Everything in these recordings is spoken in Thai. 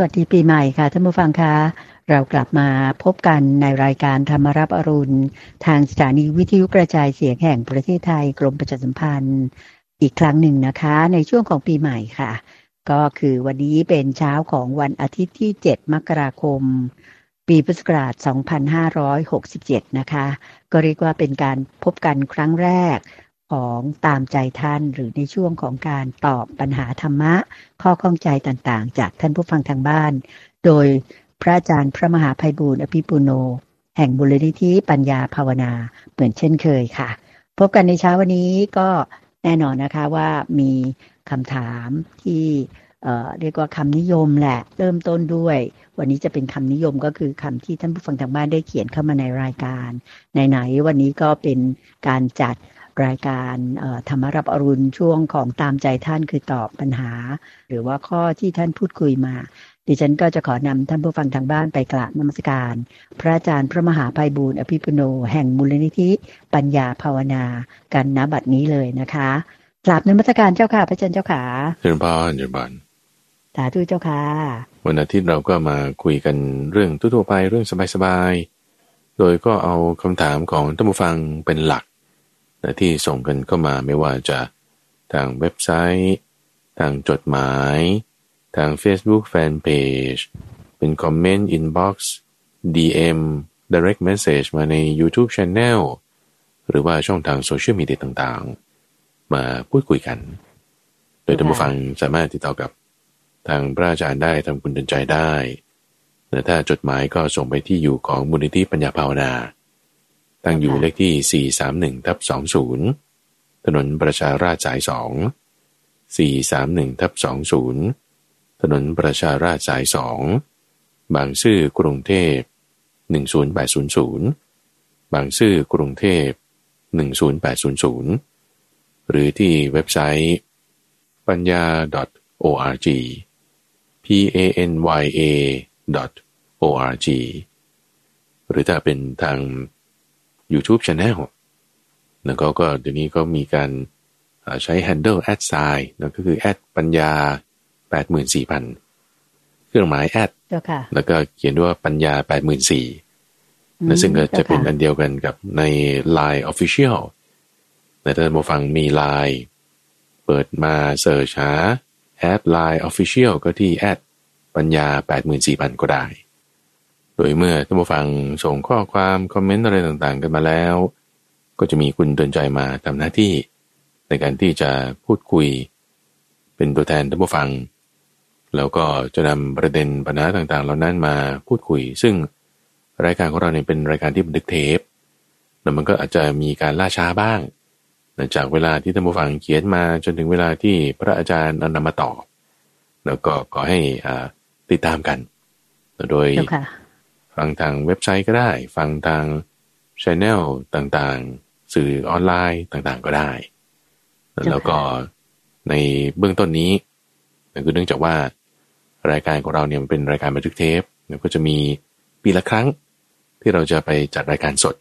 สวัสดีปีใหม่ค่ะท่านผู้ฟังคะเรากลับมาพบกันในรายการธรรมรับอรุณ ทางสถานีวิทยุกระจายเสียงแห่งประเทศไทยกรมประชาสัมพันธ์ อีกครั้งหนึ่งนะคะ ในช่วงของปีใหม่ค่ะ ก็คือวันนี้เป็นเช้าของวันอาทิตย์ที่ 7 มกราคม ปีพุทธศักราช 2567 นะคะ ก็เรียกว่าเป็นการพบกันครั้งแรก ของตามใจท่านหรือในช่วงของการตอบปัญหาธรรมะ ข้อข้องใจต่างๆ จากท่านผู้ฟังทางบ้าน โดยพระอาจารย์พระมหาภัยบูร์อภิปุโน แห่งบุรณิธิปัญญาภาวนาเหมือนเช่นเคยค่ะ พบกันในเช้าวันนี้ก็แน่นอนนะคะว่ามีคำถามที่เเรียกว่าคำนิยมแหละ เริ่มต้นด้วย วันนี้จะเป็นคำนิยมก็คือคำที่ท่านผู้ฟังทางบ้านได้เขียนเข้ามาในรายการไหนๆวันนี้ก็เป็นการจัด รายการธรรมรับอรุณช่วงของตามใจท่านคือตอบปัญหา หรือว่าข้อที่ท่านพูดคุยมา ดิฉันก็จะขอนำท่านผู้ฟังทางบ้านไปกราบนมัสการ พระอาจารย์พระมหาภัยบูร์อภิปุโน แห่งมูลนิธิ ปัญญาภาวนา กันณบัดนี้เลยนะคะกราบนมัสการเจ้าค่ะ พระอาจารย์เจ้าขาเชิญพานเชิญพานสาธุเจ้าค่ะ วันอาทิตย์เราก็มาคุยกันเรื่องทั่วไปเรื่องสบายๆโดยก็เอาคำถามของท่านผู้ฟังเป็นหลักนะ ที่ส่งกันเข้ามาไม่ว่าจะทางเว็บไซต์ ทางจดหมาย ทาง Facebook Fanpage เป็นคอมเมนต์ inbox DM Direct Message มาใน YouTube Channel หรือว่าช่องทางโซเชียลมีเดียต่างๆ มาพูดคุยกัน โดยท่านผู้ฟังสามารถติดต่อกับทางพระอาจารย์ได้ทางคุณเตือนใจได้แต่ถ้าจดหมายก็ส่งไปที่อยู่ของมูลนิธิปัญญาภาวนา ตั้งอยู่เลขที่ 431ทับ20 ถนนประชาราชสาย 2 431ทับ20 ถนนประชาราชสาย 2 บางซื่อกรุงเทพ 10800 บางซื่อกรุงเทพ 10800 หรือที่เว็บไซต์ปัญญา .org p a n y a .org หรือถ้าเป็นทาง YouTube Channel แล้วก็ก็เดี๋ยวนี้ก็มีการใช้ handle ad sign นั่นก็คือแอดปัญญา 84,000 เครื่องหมายแอดแล้วก็เขียนด้วยปัญญา 84,000นะซึ่งก็จะเป็นอันเดียวกันกับใน Line Official แต่ถ้ามาฟังมี Line เปิดมาเสิร์ชหาแอด Line Official ก็ที่แอดปัญญา 84,000 ก็ได้ โดยเมื่อท่านผู้ฟังส่งข้อความคอมเมนต์อะไรต่างๆ กันมาแล้ว ก็จะมีคุณเตือนใจมาทำหน้าที่ ในการที่จะพูดคุย เป็นตัวแทนท่านผู้ฟัง แล้วก็จะนำประเด็นปัญหาต่างๆ เหล่านั้นมาพูดคุย ซึ่งรายการของเราเนี่ยเป็นรายการที่บันทึกเทปแล้วมันก็อาจจะมีการล่าช้าบ้างจากเวลาที่ท่านผู้ฟังเขียนมาจนถึงเวลาที่พระอาจารย์นำมาตอบ แล้วก็ขอให้ติดตามกัน โดย ฟังทางเว็บไซต์ก็ได้ ฟังทางช anel ต่างๆ สื่อออนไลน์ต่างๆก็ได้ แล้วก็ในเบื้องต้นนี้คือเนื่องจากว่ารายการของเราเนี่ยมันเป็นรายการบันทึกเทปก็จะมีปีละครั้งที่เราจะไปจัดรายการสด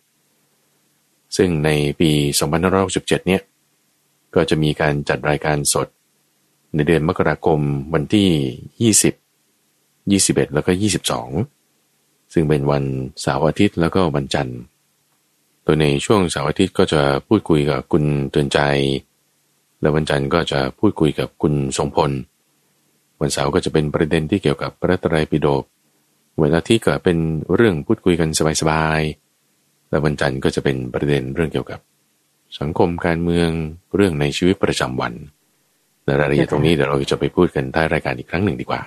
ซึ่งในปี2567เนี่ย ก็จะมีการจัดรายการสด ในเดือนมกราคมวันที่ 20 21 แล้วก็ 22 ซึ่งเป็นวันเสาร์อาทิตย์แล้วก็วันจันทร์ โดยในช่วงเสาร์อาทิตย์ก็จะพูดคุยกับคุณเตือนใจ และวันจันทร์ก็จะพูดคุยกับคุณทรงพล วันเสาร์ก็จะเป็นประเด็นที่เกี่ยวกับพระตรัยปิฎกวันอาทิตย์ก็เป็นเรื่องพูดคุยกันสบายๆ และวันจันทร์ก็จะเป็นประเด็นเรื่องเกี่ยวกับ สังคมการเมืองเรื่องในชีวิตประจำวันในรายละเอียดตรงนี้เดี๋ยวเราจะไปพูดกันใต้รายการอีกครั้งหนึ่งดีกว่า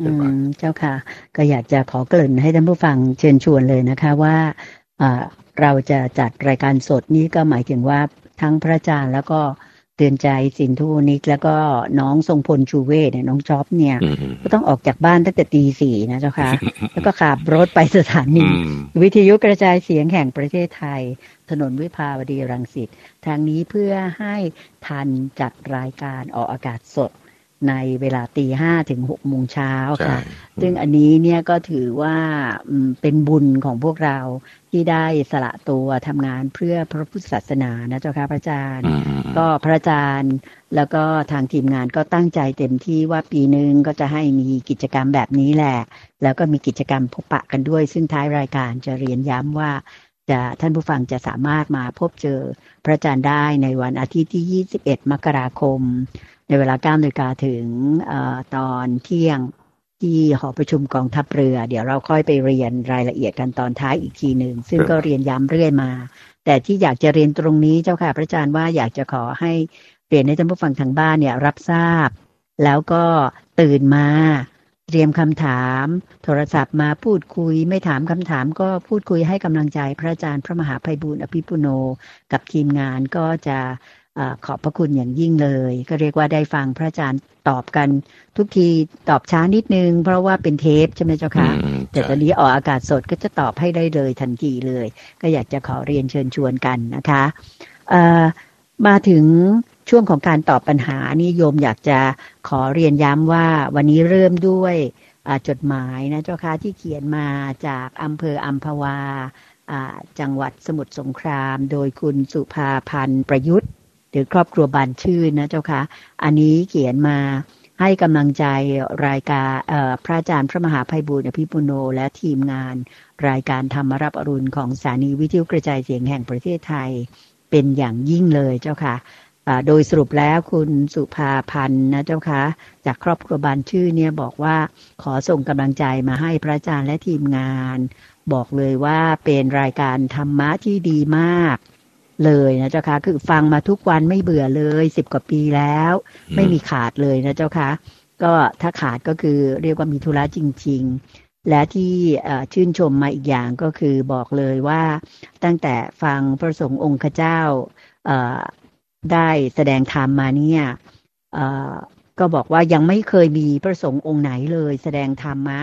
อืมเจ้าค่ะ ก็อยากจะขอเกริ่นให้ท่านผู้ฟังเชิญชวนเลยนะคะว่าเราจะจัดรายการสดนี้ก็หมายถึงว่าทั้งพระอาจารย์แล้วก็เตือนใจสินทุนิกแล้วก็น้องทรงพลชูเวทเนี่ยน้องจ็อบเนี่ย ก็ต้องออกจากบ้านตั้งแต่ตีสี่นะเจ้าค่ะ แล้วก็ขับรถไปสถานีวิทยุกระจายเสียงแห่งประเทศไทย ถนนวิภาวดีรังสิตทางนี้เพื่อให้ทันจัดรายการออกอากาศสด ในเวลาตีห้าถึงหกโมงเช้าค่ะ ซึ่งอันนี้เนี่ยก็ถือว่าเป็นบุญของพวกเราที่ได้สละตัวทำงานเพื่อพระพุทธศาสนานะเจ้าค่ะพระอาจารย์ ก็พระอาจารย์แล้วก็ทางทีมงานก็ตั้งใจเต็มที่ว่าปีหนึ่งก็จะให้มีกิจกรรมแบบนี้แหละ แล้วก็มีกิจกรรมพบปะกันด้วย ซึ่งท้ายรายการจะเรียนย้ำว่าจะท่านผู้ฟังจะสามารถมาพบเจอพระอาจารย์ได้ในวันอาทิตย์ที่ 21 มกราคม ในเวลา9นาฬิกาถึงอตอนเที่ยงที่หอประชุมกองทัพเรือ เดี๋ยวเราค่อยไปเรียนรายละเอียดกันตอนท้ายอีกทีหนึ่ง ซึ่งก็เรียนย้ำเรื่อยมา แต่ที่อยากจะเรียนตรงนี้เจ้าค่ะพระอาจารย์ว่าอยากจะขอให้เรียนให้ท่านผู้ฟังทางบ้านเนี่ยรับทราบ แล้วก็ตื่นมาเตรียมคำถาม โทรศัพท์มาพูดคุย ไม่ถามคำถามก็พูดคุยให้กำลังใจพระอาจารย์พระมหาภัยบุญอภิปุโน กับทีมงานก็จะ อขอบพระคุณอย่างยิ่งเลย ก็เรียกว่าได้ฟังพระอาจารย์ตอบกัน ทุกทีตอบช้านิดนึง เพราะว่าเป็นเทปใช่ไหมเจ้าคะแต่ตอนนี้ออกอากาศสดก็จะตอบให้ได้เลยทันทีเลย ก็อยากจะขอเรียนเชิญชวนกันนะคะมาถึงช่วงของการตอบปัญหานี่โยมอยากจะขอเรียนย้ำว่าวันนี้เริ่มด้วยจดหมายนะเจ้าค่ะที่เขียนมาจากอำเภออัมพวาจังหวัดสมุทรสงคราม โดยคุณสุภาพันธ์ประยุทธ์ หรือครอบครัวบานชื่นนะเจ้าค่ะอันนี้เขียนมาให้กำลังใจรายการพระอาจารย์พระมหาภัยบุญอภิปุโน และทีมงาน รายการธรรมรับอรุณของสถานีวิทยุกระจายเสียงแห่งประเทศไทย เป็นอย่างยิ่งเลยเจ้าค่ะโดยสรุปแล้วคุณสุภาพันธ์นะเจ้าคะจากครอบครัวบานชื่อเนี่ยบอกว่าขอส่งกำลังใจมาให้พระอาจารย์และทีมงาน บอกเลยว่าเป็นรายการธรรมะที่ดีมาก เลยนะเจ้าคะคือฟังมาทุกวันไม่เบื่อเลยสิบกว่าปีแล้ว ไม่มีขาดเลยนะเจ้าคะก็ถ้าขาดก็คือเรียกว่ามีธุระจริง ๆ และที่ชื่นชมมาอีกอย่างก็คือบอกเลยว่าตั้งแต่ฟังพระสงฆ์องค์ข้าเจ้าได้แสดงธรรมมาเนี่ยก็บอกว่ายังไม่เคยมีพระสงฆ์องค์ไหนเลยแสดงธรรมะ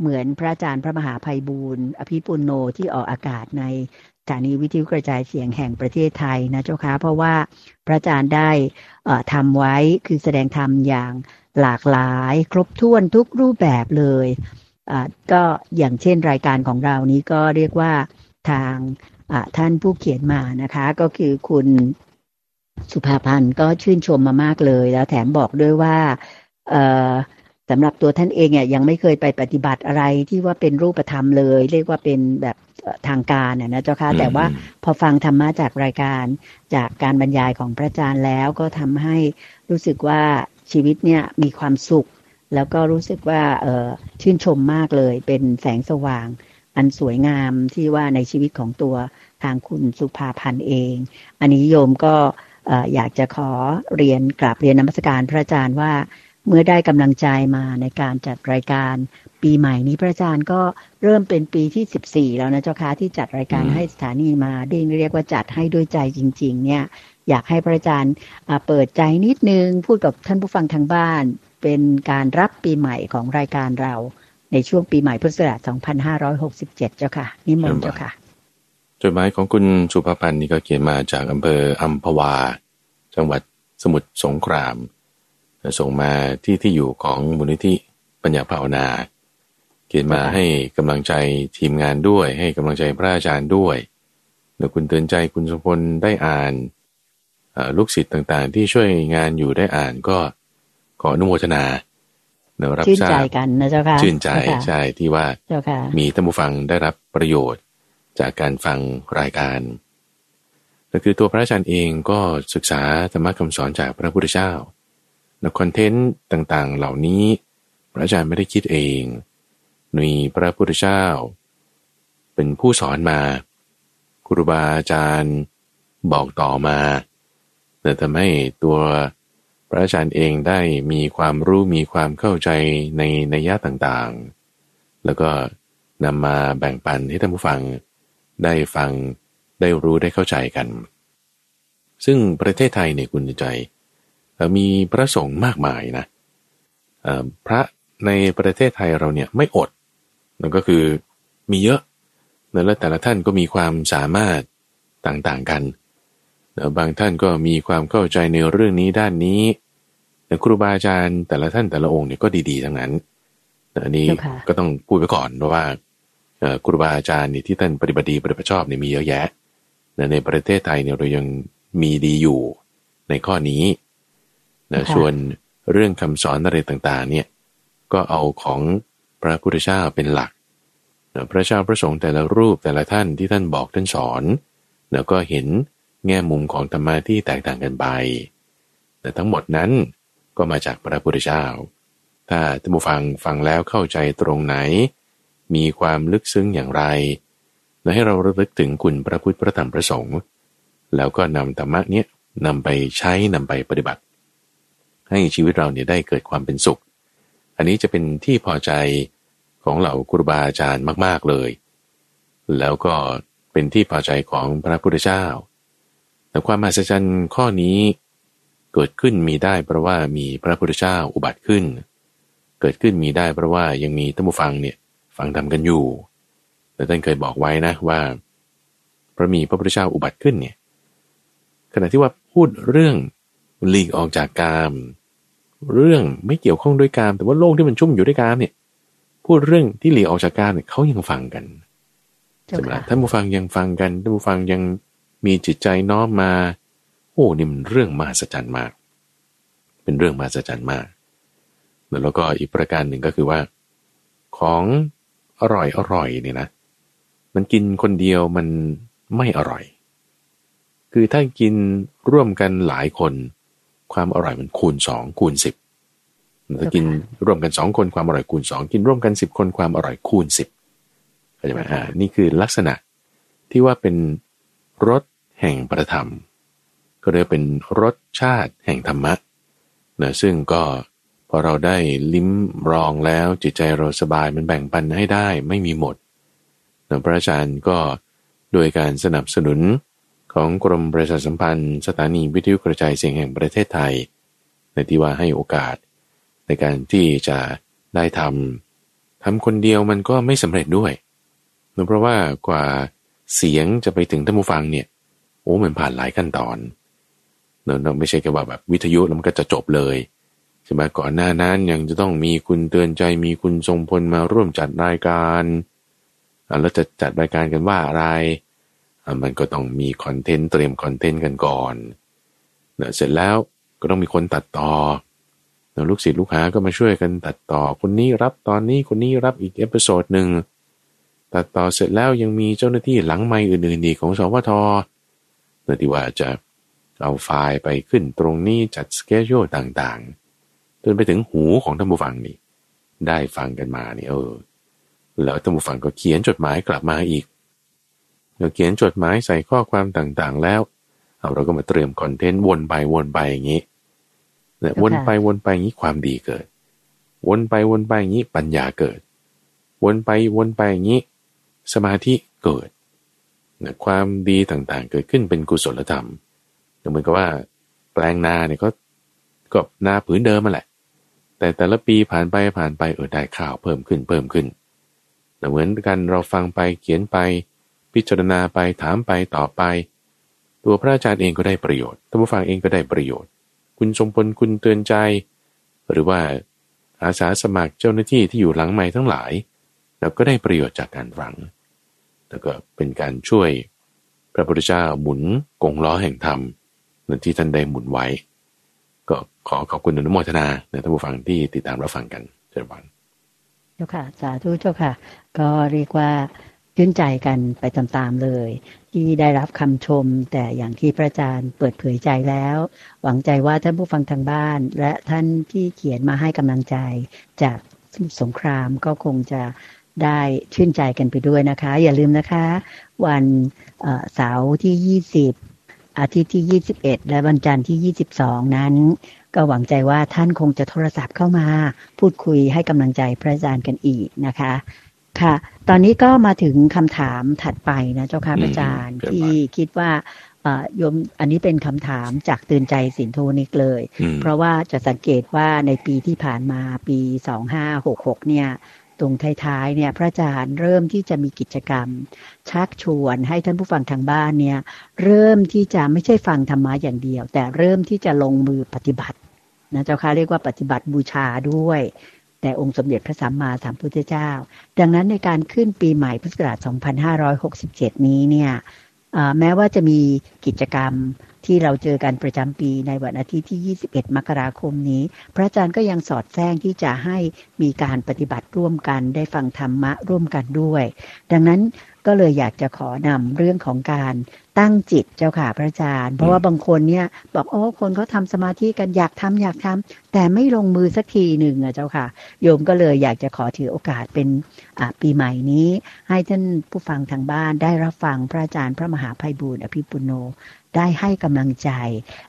เหมือนพระอาจารย์พระมหาภัยบูรณ์อภิปุโนที่ออกอากาศในสถานีวิทยุกระจายเสียงแห่งประเทศไทยนะเจ้าคะเพราะว่าพระอาจารย์ได้ทำไว้คือแสดงธรรมอย่างหลากหลาย ครบถ้วนทุกรูปแบบเลยก็อย่างเช่นรายการของเรานี้ก็เรียกว่าทางท่านผู้เขียนมานะคะ ก็คือคุณสุภาพันธ์ก็ชื่นชมมามากเลย แล้วแถมบอกด้วยว่า สำหรับตัวท่านเองเนี่ยยังไม่เคยไปปฏิบัติอะไรที่ว่าเป็นรูปธรรมเลย เรียกว่าเป็นแบบทางการนะเจ้าค่ะแต่ว่าพอฟังธรรมะจากรายการจากการบรรยายของพระอาจารย์แล้วก็ทำให้รู้สึกว่าชีวิตเนี่ยมีความสุข แล้วก็รู้สึกว่าเออชื่นชมมากเลย เป็นแสงสว่าง อันสวยงามที่ว่าในชีวิตของตัวทางคุณสุภาพันธ์เอง อันนี้โยมก็อยากจะขอเรียนกราบเรียนนมัสการพระอาจารย์ว่า เมื่อได้กำลังใจมาในการจัดรายการ ปีใหม่นี้พระอาจารย์ก็เริ่มเป็นปีที่สิบสี่แล้วนะเจ้าค่ะที่จัดรายการให้สถานีมาได้เรียกว่าจัดให้ด้วยใจจริง ๆ เนี่ย อยากให้พระอาจารย์เปิดใจนิดนึงพูดกับท่านผู้ฟังทางบ้าน เป็นการรับปีใหม่ของรายการเรา ในช่วงปีใหม่พุทธศักราช2567 เจ้าค่ะนิมนต์เจ้าค่ะจดหมายของคุณสุภพันธ์นี่ก็เขียนมาจากอำเภออัมพวา จังหวัดสมุทรสงคราม ส่งมาที่ที่อยู่ของมูลนิธิปัญญาภาวนา เขียนมาให้กำลังใจทีมงานด้วย ให้กำลังใจพระอาจารย์ด้วยเดี๋ยวคุณเตือนใจคุณสมพลได้อ่านลูกศิษย์ต่างๆ ที่ช่วยงานอยู่ได้อ่านก็ขออนุโมทนาเนรับทราบชื่นใจกันนะเจ้าค่ะชื่นใจใช่ที่ว่ามีท่านผู้ฟังได้รับประโยชน์จากการฟังรายการก็คือตัวพระอาจารย์เองก็ศึกษาธรรมะคำสอนจากพระพุทธเจ้า ในคอนเทนต์ต่างๆ เหล่านี้ พระอาจารย์ไม่ได้คิดเองมีพระพุทธเจ้า เป็นผู้สอนมาครูบาอาจารย์บอกต่อมาแต่ทำให้ตัวพระอาจารย์เองได้มีความรู้มีความเข้าใจในนัยยะต่างๆ แล้วก็นำมาแบ่งปันให้ท่านผู้ฟัง ได้ฟังได้รู้ได้เข้าใจกัน ซึ่งประเทศไทยเนี่ยคุณใจ มีพระสงฆ์มากมายนะพระในประเทศไทยเราเนี่ยไม่อดนั่นก็คือมีเยอะและแต่ละท่านก็มีความสามารถต่างๆกัน บางท่านก็มีความเข้าใจในเรื่องนี้ด้านนี้แครูบาอาจารย์แต่ละท่านแต่ละองค์เนี่ยก็ดีๆทั้งนั้นอันนี้ก็ต้องพูดไปก่อนเพราะว่าครูบาอาจารย์นี่ที่ท่านปฏิบัติดีปฏิบัติชอบเนี่ยมีเยอะแยะ ในประเทศไทยเนี่ยเรายังมีดีอยู่ในข้อนี้ นะส่วนเรื่องคำสอนอะไรต่างๆ เนี่ยก็เอาของพระพุทธเจ้าเป็นหลักพระเจ้าพระสงฆ์แต่ละรูปแต่ละท่านที่ท่านบอกท่านสอนแล้วก็เห็นแง่มุมของธรรมะที่แตกต่างกันไป แต่ทั้งหมดนั้นก็มาจากพระพุทธเจ้า ถ้าท่านผู้ฟังฟังแล้วเข้าใจตรงไหน มีความลึกซึ้งอย่างไรและให้เราระลึกถึงคุณพระพุทธพระธรรมพระสงฆ์แล้วก็นำธรรมะเนี้ยนำไปใช้นำไปปฏิบัติ ให้ชีวิตเราเนี่ยได้เกิดความเป็นสุข อันนี้จะเป็นที่พอใจของเหล่าครูบาอาจารย์มากๆเลย แล้วก็เป็นที่พอใจของพระพุทธเจ้า แต่ความมหัศจรรย์ข้อนี้เกิดขึ้นมีได้เพราะว่ามีพระพุทธเจ้าอุบัติขึ้น เกิดขึ้นมีได้เพราะว่ายังมีท่านผู้ฟังเนี่ยฟังทำกันอยู่ แต่ท่านเคยบอกไว้นะว่า พระมีพระพุทธเจ้าอุบัติขึ้นเนี่ยขณะที่ว่าพูดเรื่อง หลีกออกจากกาม เรื่องไม่เกี่ยวข้องด้วยกาม แต่ว่าโลกที่มันชุ่มอยู่ด้วยกามเนี่ย พูดเรื่องที่หลีกออกจากกามเนี่ยเขายังฟังกันใช่ไหมท่านผู้ฟังยังฟังกันท่านผู้ฟังยังมีจิตใจน้อมมา โอ้นี่มันเรื่องมหัศจรรย์มาก เป็นเรื่องมหัศจรรย์มาก แล้วก็อีกประการหนึ่งก็คือว่า ของอร่อยอร่อยเนี่ยนะ มันกินคนเดียวมันไม่อร่อย คือถ้ากินร่วมกันหลายคน ความอร่อยมันคูณสองคูณสิบถ้ากินร่วมกันสองคนความอร่อยคูณสองกินร่วมกันสิบคนความอร่อยคูณสิบเข้าใจไหมอ่านี่คือลักษณะที่ว่าเป็นรสแห่งประธรรม ก็เรียกเป็นรสชาติแห่งธรรมะนะซึ่งก็พอเราได้ลิ้มรองแล้วจิตใจเราสบายมันแบ่งปันให้ได้ไม่มีหมดนะพระอาจารย์ก็โดยการสนับสนุน ของกรมประชาสัมพันธ์ สถานีวิทยุกระจายเสียงแห่งประเทศไทย ในที่ว่าให้โอกาส ในการที่จะได้ทำทำคนเดียวมันก็ไม่สำเร็จด้วยเนื่องเพราะว่ากว่าเสียงจะไปถึงท่านผู้ฟังเนี่ยโอ้มันผ่านหลายขั้นตอนเนาะไม่ใช่แค่ว่าแบบวิทยุแล้วมันก็จะจบเลยใช่ไหมก่อนหน้านั้นยังจะต้องมีคุณเตือนใจมีคุณทรงพลมาร่วมจัดรายการแล้วจะจัดรายการกันว่าอะไร มันก็ต้องมี content เตรียม content กันก่อนเสร็จแล้วก็ต้องมีคนตัดต่อลูกศิษย์ลูกหาก็มาช่วยกันตัดต่อ คนนี้รับตอนนี้คนนี้รับอีก episode หนึ่งตัดต่อเสร็จแล้วยังมีเจ้าหน้าที่หลังไม้อื่นๆดีของสวทเนื่อที่ว่าจะเอาไฟล์ไปขึ้นตรงนี้จัดสเกจโยต่างๆ จนไปถึงหูของท่านผู้ฟังนี่ได้ฟังกันมานี่เออ แล้วท่านผู้ฟังก็เขียนจดหมายกลับมาอีก เราเขียนจดหมายใส่ข้อความต่างๆ แล้วเอาเราก็มาเตรียมคอนเทนต์วนไปวนไปอย่างนี้เนี่ยวนไปวนไปอย่างนี้ความดีเกิด วนไปวนไปอย่างนี้ปัญญาเกิด วนไปวนไปอย่างนี้ สมาธิเกิดเนี่ยความดีต่างๆ เกิดขึ้นเป็นกุศลธรรมเหมือนกับว่า แปลงนาเนี่ยก็ก็นาผืนเดิมมาแหละ แต่แต่ละปีผ่านไปผ่านไปเออได้ข่าวเพิ่มขึ้นเพิ่มขึ้นแต่เหมือนกันเราฟังไปเขียนไป พิจารณาไปถามไปต่อไป ตัวพระอาจารย์เองก็ได้ประโยชน์ท่านผู้ฟังเองก็ได้ประโยชน์ คุณสมพลคุณเตือนใจ หรือว่าอาสาสมัครเจ้าหน้าที่ที่อยู่หลังไม้ทั้งหลายเราก็ได้ประโยชน์จากการฟังแล้วก็เป็นการช่วยพระพุทธเจ้าหมุนกงล้อแห่งธรรมนั่นที่ท่านได้หมุนไว้ ก็ขอขอบคุณอนุโมทนาในท่านผู้ฟังที่ติดตามรับฟังกันเชิญวันเจ้าค่ะ สาธุเจ้าค่ะ ก็เรียกว่า ชื่นใจกันไปตามๆเลย ที่ได้รับคำชม แต่อย่างที่พระอาจารย์เปิดเผยใจแล้ว หวังใจว่าท่านผู้ฟังทางบ้าน และท่านที่เขียนมาให้กำลังใจจากสมุสงครามก็คงจะได้ชื่นใจกันไปด้วยนะคะ อย่าลืมนะคะ วันเสาร์ที่ 20 อาทิตย์ที่ 21 และวันจันทร์ที่ 22 นั้น ก็หวังใจว่าท่านคงจะโทรศัพท์เข้ามา พูดคุยให้กำลังใจพระอาจารย์กันอีกนะคะ ค่ะ ตอนนี้ก็มาถึงคำถามถัดไปนะเจ้าค่ะอาจารย์ที่คิดว่าโยมอันนี้เป็นคำถามจากตื่นใจสินโทนิกเลย เพราะว่าจะสังเกตว่าในปีที่ผ่านมาปีสองห้าหกหกเนี่ยตรงท้ายๆเนี่ยพระอาจารย์เริ่มที่จะมีกิจกรรม ชักชวนให้ท่านผู้ฟังทางบ้านเนี่ยเริ่มที่จะไม่ใช่ฟังธรรมะอย่างเดียว แต่เริ่มที่จะลงมือปฏิบัตินะเจ้าค่ะเรียกว่าปฏิบัติบูชาด้วย แต่องค์สมเด็จพระสัมมาสัมพุทธเจ้า ดังนั้นในการขึ้นปีใหม่พุทธศักราช 2567 นี้เนี่ยแม้ว่าจะมีกิจกรรมที่เราเจอกันประจำปีในวันอาทิตย์ที่ 21 มกราคมนี้ พระอาจารย์ก็ยังสอดแทรกที่จะให้มีการปฏิบัติร่วมกัน ได้ฟังธรรมะร่วมกันด้วย ดังนั้นก็เลยอยากจะขอนำเรื่องของการ ตั้งจิตเจ้าค่ะพระอาจารย์ เพราะว่าบางคนเนี่ย บอกโอ้คนเขาทาสมาธิกันอยากทำอยากทำแต่ไม่ลงมือสักทีหนึ่งอะเจ้าค่ะ โยมก็เลยอยากจะขอถือโอกาสเป็นปีใหม่นี้ ให้ท่านผู้ฟังทางบ้านได้รับฟังพระอาจารย์พระมหาภัยบูร์อภิปุโนได้ให้กำลังใจ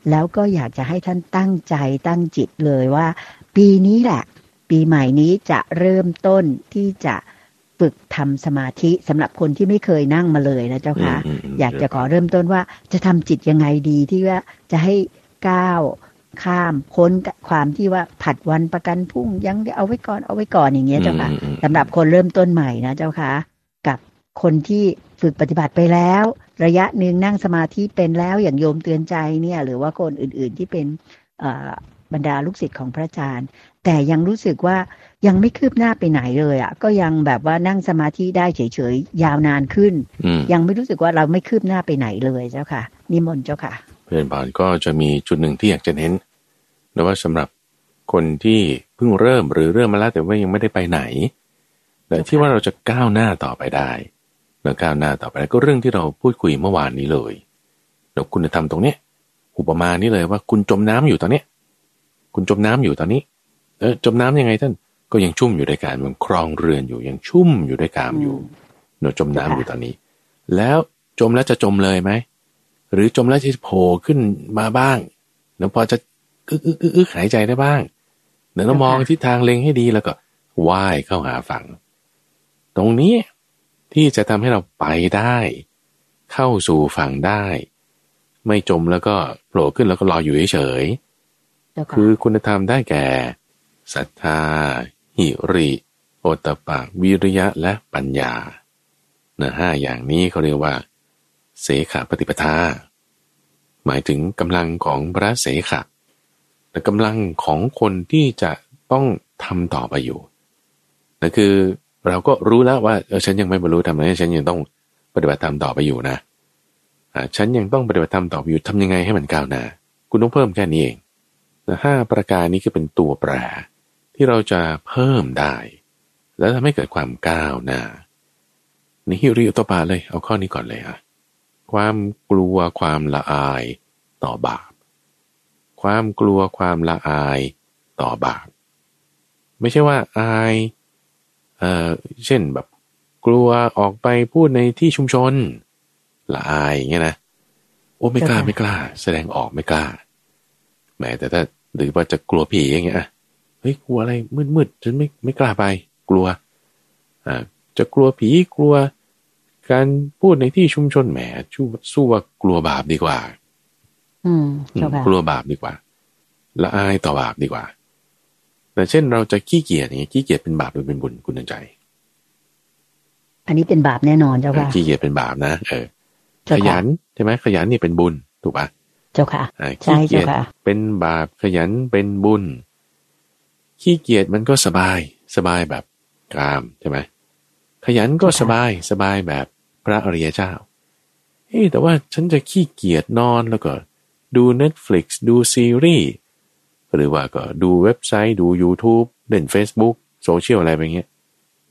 แล้วก็อยากจะให้ท่านตั้งใจตั้งจิตเลยว่า ปีนี้แหละ ปีใหม่นี้จะเริ่มต้นที่จะ ฝึกทำสมาธิสำหรับคนที่ไม่เคยนั่งมาเลยนะเจ้าค่ะ อยากจะขอเริ่มต้นว่าจะทำจิตยังไงดีที่ว่าจะให้ก้าวข้ามพ้นความที่ว่าผัดวันประกันพุ่งยังเอาไว้ก่อนเอาไว้ก่อนอย่างเงี้ยเจ้าค่ะสำหรับคนเริ่มต้นใหม่นะเจ้าค่ะ กับคนที่ฝึกปฏิบัติไปแล้ว ระยะหนึ่งนั่งสมาธิเป็นแล้วอย่างโยมเตือนใจเนี่ย หรือว่าคนอื่นๆที่เป็น บรรดาลูกศิษย์ของพระอาจารย์ แต่ยังรู้สึกว่ายังไม่คืบหน้าไปไหนเลยอะ่ะ ก็ยังแบบว่านั่งสมาธิได้เฉยๆยาวนานขึ้น ยังไม่รู้สึกว่าเราไม่คืบหน้าไปไหนเลยเจ้าค่ะ นิมนต์เจ้าค่ะ เพื่อนบานก็จะมีจุดหนึ่งที่อยากจะเน้นนะว่าสำหรับคนที่เพิ่งเริ่มหรือเริ่มมาแล้วแต่ว่ายังไม่ได้ไปไหนแต่ที่ว่าเราจะก้าวหน้าต่อไปได้แล้วก้าวหน้าต่อไปก็เรื่องที่เราพูดคุยเมื่อวานนี้เลยแล้วคุณธรรมตรงเนี้ยอุปมานี้เลยว่าคุณจมน้ำอยู่ตอนเนี้ย คุณจมน้ำอยู่ตอนนี้ เออจมน้ำยังไงท่านก็ยังชุ่มอยู่ในการมันครองเรือนอยู่ยังชุ่มอยู่ด้วยกามอยู่เนาะจมน้ำอยู่ตอนนี้ แล้วจมแล้วจะจมเลยไหมหรือจมแล้วจะโผล่ขึ้นมาบ้างแล้วพอจะอึกอึกอึกหายใจได้บ้างเดี๋ยวเรามองทิศทางเล็งให้ดีแล้วก็ว่ายเข้าหาฝั่ง ตรงนี้ที่จะทำให้เราไปได้ เข้าสู่ฝั่งได้ ไม่จมแล้วก็โผล่ขึ้นแล้วก็รออยู่เฉย คือคุณธรรมได้แก่ศรัทธา หิริ โอตปะ วิริยะและปัญญาเนะห้าอย่างนี้เขาเรียกว่า เสขปฏิปทา หมายถึงกำลังของพระเสขะแต่กำลังของคนที่จะต้องทำต่อไปอยู่นั่นคือเราก็รู้แล้วว่าเออฉันยังไม่บรรลุธรรมนะฉันยังต้องปฏิบัติธรรมต่อไปอยู่นะอ่าฉันยังต้องปฏิบัติธรรมต่อไปอยู่ทำยังไงให้มันก้าวหน้าคุณต้องเพิ่มแค่นี้เอง ห้าประการนี้คือเป็นตัวแปร ที่เราจะเพิ่มได้ แล้วทำให้เกิดความก้าวหน้านี่ฮิริอุตปาเลย เอาข้อนี้ก่อนเลยอะความกลัวความละอายต่อบาป ความกลัวความละอายต่อบาป ไม่ใช่ว่าอาย เอ่อ เช่นแบบกลัวออกไปพูดในที่ชุมชน ละอายเงี้ยนะ โอ้ไม่กล้าไม่กล้า แสดงออกไม่กล้า แม้แต่ถ้า หรือว่าจะกลัวผีอย่างเงี้ยเฮ้ยกลัวอะไรมืดๆฉันไม่ไม่กล้าไป กลัวอ่าจะกลัวผีกลัว การพูดในที่ชุมชนแหมชูสู้ว่ากลัวบาปดีกว่า อืมกลัวบาปดีกว่าละอายต่อบาปดีกว่า แต่เช่นเราจะขี้เกียจอย่างนี้ขี้เกียจเป็นบาปหรือเป็นบุญคุณใจ อันนี้เป็นบาปแน่นอนเจ้าค่ะขี้เกียจเป็นบาปนะเออขยันใช่ไหมขยันนี่เป็นบุญถูกปะ เจ้าค่ะใช่เจ้าค่ะ เป็นบาปขยันเป็นบุญ ขี้เกียจมันก็สบายสบายแบบกามใช่ไหมขยันก็สบายสบายแบบพระอริยเจ้าเฮ้แต่ว่าฉันจะขี้เกียจนอนแล้วก็ดู Netflix ดูซีรีส์หรือว่าก็ดูเว็บไซต์ดู YouTube เล่น Facebook โซเชียลอะไรไปเงี้ย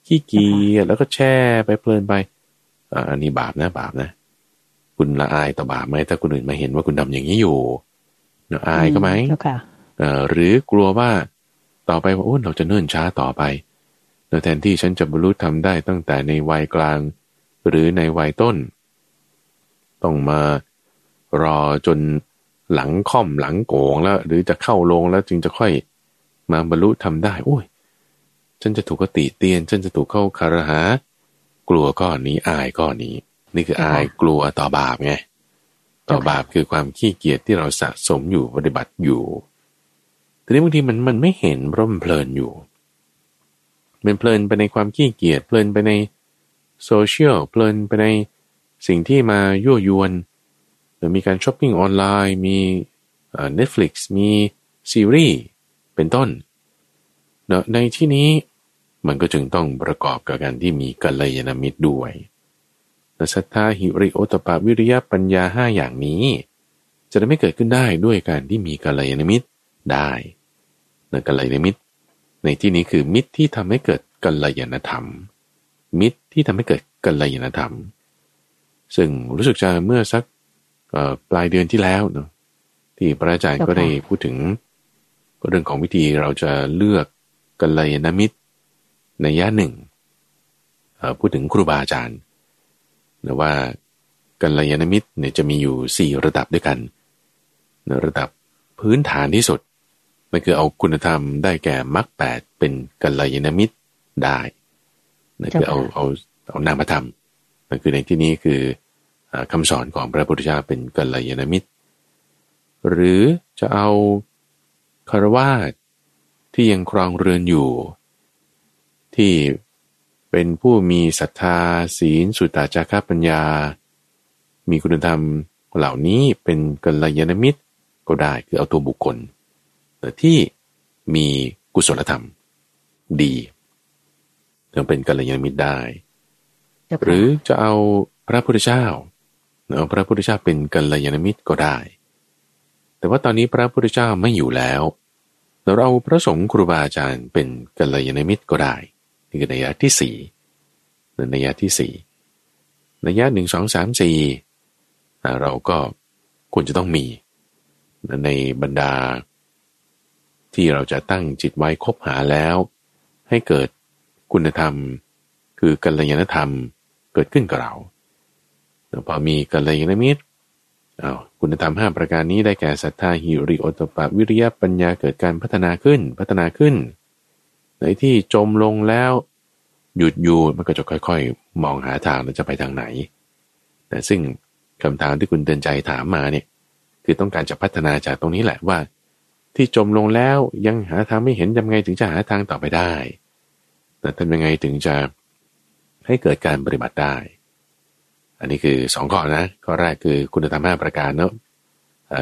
ขี้เกียจแล้วก็แช่ไปเพลินไปอันนี้บาปนะบาปนะ คุณละอายต่อบาปไหมถ้าคนอื่นมาเห็นว่าคุณทำอย่างนี้อยู่เนาะอายก็ไหมหรือกลัวว่าต่อไปว่าโอ้เราจะเนิ่นช้าต่อไปแทนที่ฉันจะบรรลุทำได้ตั้งแต่ในวัยกลาง หรือในวัยต้น ต้องมารอจนหลังค่อมหลังโกงแล้ว หรือจะเข้าลงแล้วจึงจะค่อยมาบรรลุธรรมได้ โอ้ยฉันจะถูกติเตียน ฉันจะถูกเข้าคารหา กลัวก้อนนี้อายก้อนนี้ นี่คืออายกลัวต่อบาปไงต่อบาปคือความขี้เกียจที่เราสะสมอยู่ปฏิบัติอยู่ทีนี้บางทีมันมันไม่เห็นเพราะมันเพลินอยู่ มันเพลินไปในความขี้เกียจเพลินไปในโซเชียลเพลินไปในสิ่งที่มายั่วยวนหรือมีการช้อปปิ้งออนไลน์มีNetflix มีซีรีส์เป็นต้นเนาะในที่นี้มันก็จึงต้องประกอบกับการที่มีกัลยาณมิตรด้วย ศรัทธาหิริโอตตัปปะวิริยะปัญญาห้าอย่างนี้ จะได้ไม่เกิดขึ้นได้ด้วยการที่มีกัลยาณมิตรได้นกัลยาณมิตร ในที่นี้คือมิตรที่ทำให้เกิดกัลยาณธรรม มิตรที่ทำให้เกิดกัลยาณธรรม ซึ่งรู้สึกจะเมื่อสักปลายเดือนที่แล้วเนาะที่พระอาจารย์ก็ได้พูดถึงเรื่องของวิธีเราจะเลือกกัลยาณมิตรในย่าหนึ่งพูดถึงครูบาอาจารย์ หรือว่ากัลยาณมิตรเนี่ยจะมีอยู่สี่ระดับด้วยกันระดับพื้นฐานที่สุดมันคือเอาคุณธรรมได้แก่มรรคแปดเป็นกัลยาณมิตรได้นั่นคือเอาเอาเอานามธรรมนั่นคือในที่นี้คือคำสอนของพระพุทธเจ้าเป็นกัลยาณมิตร หรือจะเอาคารวาสที่ยังครองเรือนอยู่ ที่ เป็นผู้มีศรัทธา ศีลสุตตาจาระปัญญา มีคุณธรรมเหล่านี้เป็นกัลยาณมิตรก็ได้คือเอาตัวบุคคลที่มีกุศลธรรม ดีจะเป็นกัลยาณมิตรได้ หรือจะเอาพระพุทธเจ้าเอาพระพุทธเจ้าเป็นกัลยาณมิตรก็ได้ แต่ว่าตอนนี้พระพุทธเจ้าไม่อยู่แล้ว เราเอาพระสงฆ์ครูบาอาจารย์เป็นกัลยาณมิตรก็ได้ นี่คือนัยยะที่สี่นัยยะที่สี่นัยยะหนึ่งสองสามสี่เราก็ควรจะต้องมี ในบรรดา ที่เราจะตั้งจิตไว้คบหาแล้ว ให้เกิดคุณธรรม คือกัลยาณธรรมเกิดขึ้นกับเราพอมีกัลยาณมิตรอาคุณธรรมห้าประการนี้ได้แก่ศรัทธาหิริโอตปะวิริยะปัญญาเกิดการพัฒนาขึ้นพัฒนาขึ้น ในที่จมลงแล้ว หยุดอยู่มันก็จะค่อยๆ มองหาทางว่าจะไปทางไหน แต่ซึ่งคำถามที่คุณเตือนใจถามมาเนี่ยคือต้องการจะพัฒนาจากตรงนี้แหละว่า ที่จมลงแล้วยังหาทางไม่เห็นทำไงถึงจะหาทางต่อไปได้ แต่ทำยังไงถึงจะให้เกิดการปฏิบัติได้ อันนี้คือสองข้อนะข้อแรกคือคุณธรรมห้าประการเนาะ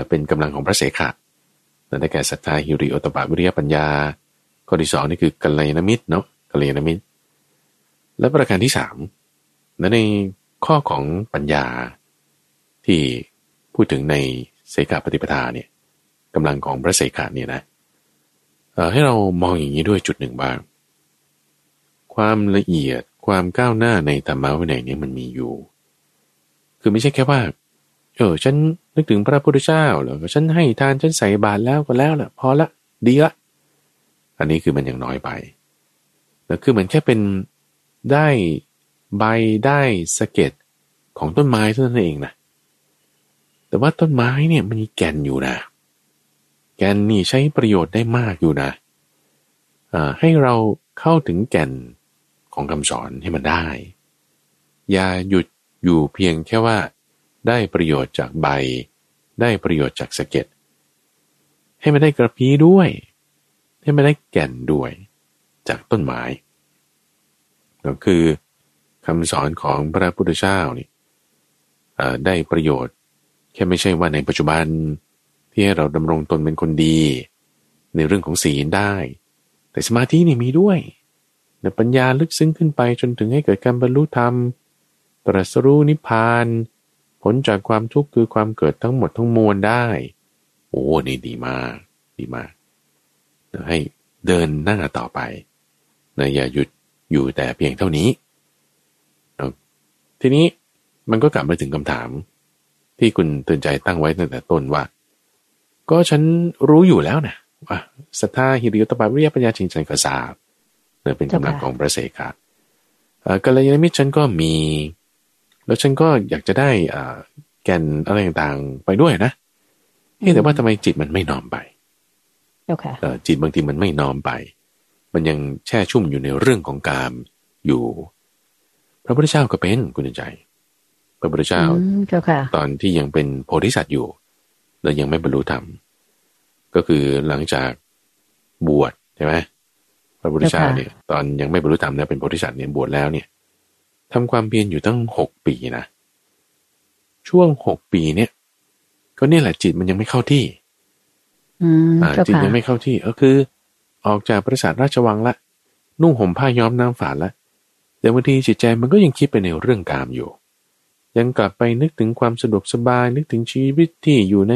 เป็นกำลังของพระเสขะนั่นได้แก่ศรัทธาหิริโอตปะวิริยปัญญา ข้อที่สองนี่คือกัลยาณมิตรเนาะกัลยาณมิตร และประการที่สามในข้อของปัญญาที่พูดถึงในเสกาปฏิปทาเนี่ยกำลังของพระเสกาเนี่ยนะให้เรามองอย่างนี้ด้วยจุดหนึ่งบ้าง ความละเอียดความก้าวหน้าในธรรมะวินัยนี้มันมีอยู่ คือไม่ใช่แค่ว่าเออฉันนึกถึงพระพุทธเจ้าแล้วฉันให้ทานฉันใส่บาตรแล้วก็แล้วแหละพอละดีละ อันนี้คือมันยังน้อยไปแล้วคือเหมือนแค่เป็นได้ใบได้สะเก็ดของต้นไม้เท่านั้นเองนะแต่ว่าต้นไม้เนี่ยมันมีแก่นอยู่นะ แก่นนี่ใช้ประโยชน์ได้มากอยู่นะให้เราเข้าถึงแก่นของคำสอนให้มันได้ อย่าหยุดอยู่เพียงแค่ว่า ได้ประโยชน์จากใบ ได้ประโยชน์จากสะเก็ดให้มันได้กระพี้ด้วย ให้ไม่ได้แก่นด้วยจากต้นไม้ก็คือคำสอนของพระพุทธเจ้านี่ได้ประโยชน์ แค่ไม่ใช่ว่าในปัจจุบันที่ให้เราดำรงตนเป็นคนดี ในเรื่องของศีลได้ แต่สมาธินี่มีด้วยในปัญญาลึกซึ้งขึ้นไปจนถึงให้เกิดการบรรลุธรรม ตรัสรู้นิพพาน ผลจากความทุกข์คือความเกิดทั้งหมดทั้งมวลได้ โอ้นี่ดีมาก ดีมาก ให้เดินหน้าต่อไปนะอย่าหยุดอยู่แต่เพียงเท่านี้ ทีนี้มันก็กลับมาถึงคำถาม ที่คุณเตือนใจตั้งไว้ตั้งแต่ต้นว่า ก็ฉันรู้อยู่แล้วนะว่าศรัทธาหิริยตปาวิริยปัญญาจริงจังกษาบเนี่ยเป็นกำลังของพระเสกะกัลยาณมิตรฉันก็มี แล้วฉันก็อยากจะได้แกนอะไรต่างๆไปด้วยนะแต่ว่าทำไมจิตมันไม่น้อมไป จิตบางทีมันไม่น้อมไป มันยังแช่ชุ่มอยู่ในเรื่องของกามอยู่ พระพุทธเจ้าก็เป็นคุณใจ พระพุทธเจ้าตอนที่ยังเป็นโพธิสัตว์อยู่ แล้วยังไม่บรรลุธรรม ก็คือหลังจากบวชใช่ไหมพระพุทธเจ้าเนี่ยตอนยังไม่บรรลุธรรมนะเป็นโพธิสัตว์เนี่ยบวชแล้วเนี่ยทำความเพียรอยู่ตั้งหกปีนะ ช่วงหกปีเนี่ย ก็เนี่ยแหละจิตมันยังไม่เข้าที่ จิตยังไม่เข้าที่ก็คือ ออกจากปราสาทราชวังละ นุ่งห่มผ้าย้อมน้ำฝาดละ แต่บางทีจิตใจมันก็ยังคิดไปในเรื่องกามอยู่ ยังกลับไปนึกถึงความสะดวกสบายนึกถึงชีวิตที่อยู่ใน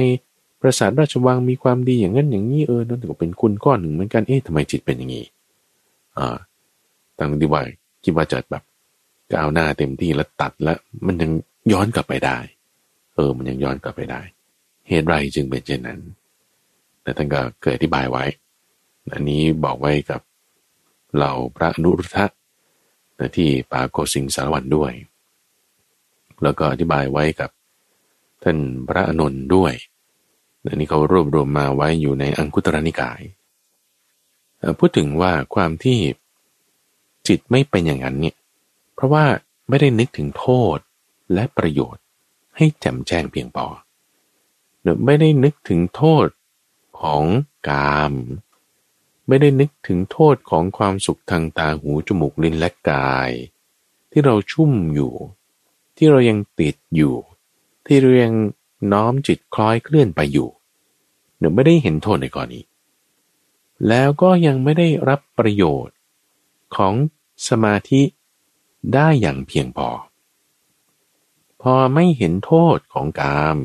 ปราสาทราชวังมีความดีอย่างนั้นอย่างนี้เออนั่นก็เป็นคุณก้อนหนึ่งเหมือนกันเอ๊ะทำไมจิตเป็นอย่างนี้อ่าตั้งดีว่าคิดว่าจะแบบก้าวหน้าเต็มที่แล้วตัดแล้ว มันยังย้อนกลับไปได้ เออ มันยังย้อนกลับไปได้ เหตุไรจึงเป็นเช่นนั้น แต่ท่านก็เคยอธิบายไว้ อันนี้บอกไว้กับเหล่าพระนุรุทธะที่ปาโกสิงสารวันด้วย แล้วก็อธิบายไว้กับท่านพระอนุนด้วย อันนี้เขารวบรวมมาไว้อยู่ในอังคุตรนิกาย พูดถึงว่าความที่จิตไม่เป็นอย่างนั้นเนี่ย เพราะว่าไม่ได้นึกถึงโทษและประโยชน์ให้แจ่มแจ้งเพียงพอไม่ได้นึกถึงโทษ ของกาม ไม่ได้นึกถึงโทษของความสุขทางตาหูจมูกลิ้นและกาย ที่เราชุ่มอยู่ ที่เรายังติดอยู่ ที่เรายังน้อมจิตคล้อยเคลื่อนไปอยู่เดี๋ยวไม่ได้เห็นโทษในกรณีแล้วก็ยังไม่ได้รับประโยชน์ของสมาธิได้อย่างเพียงพอ พอไม่เห็นโทษของกาม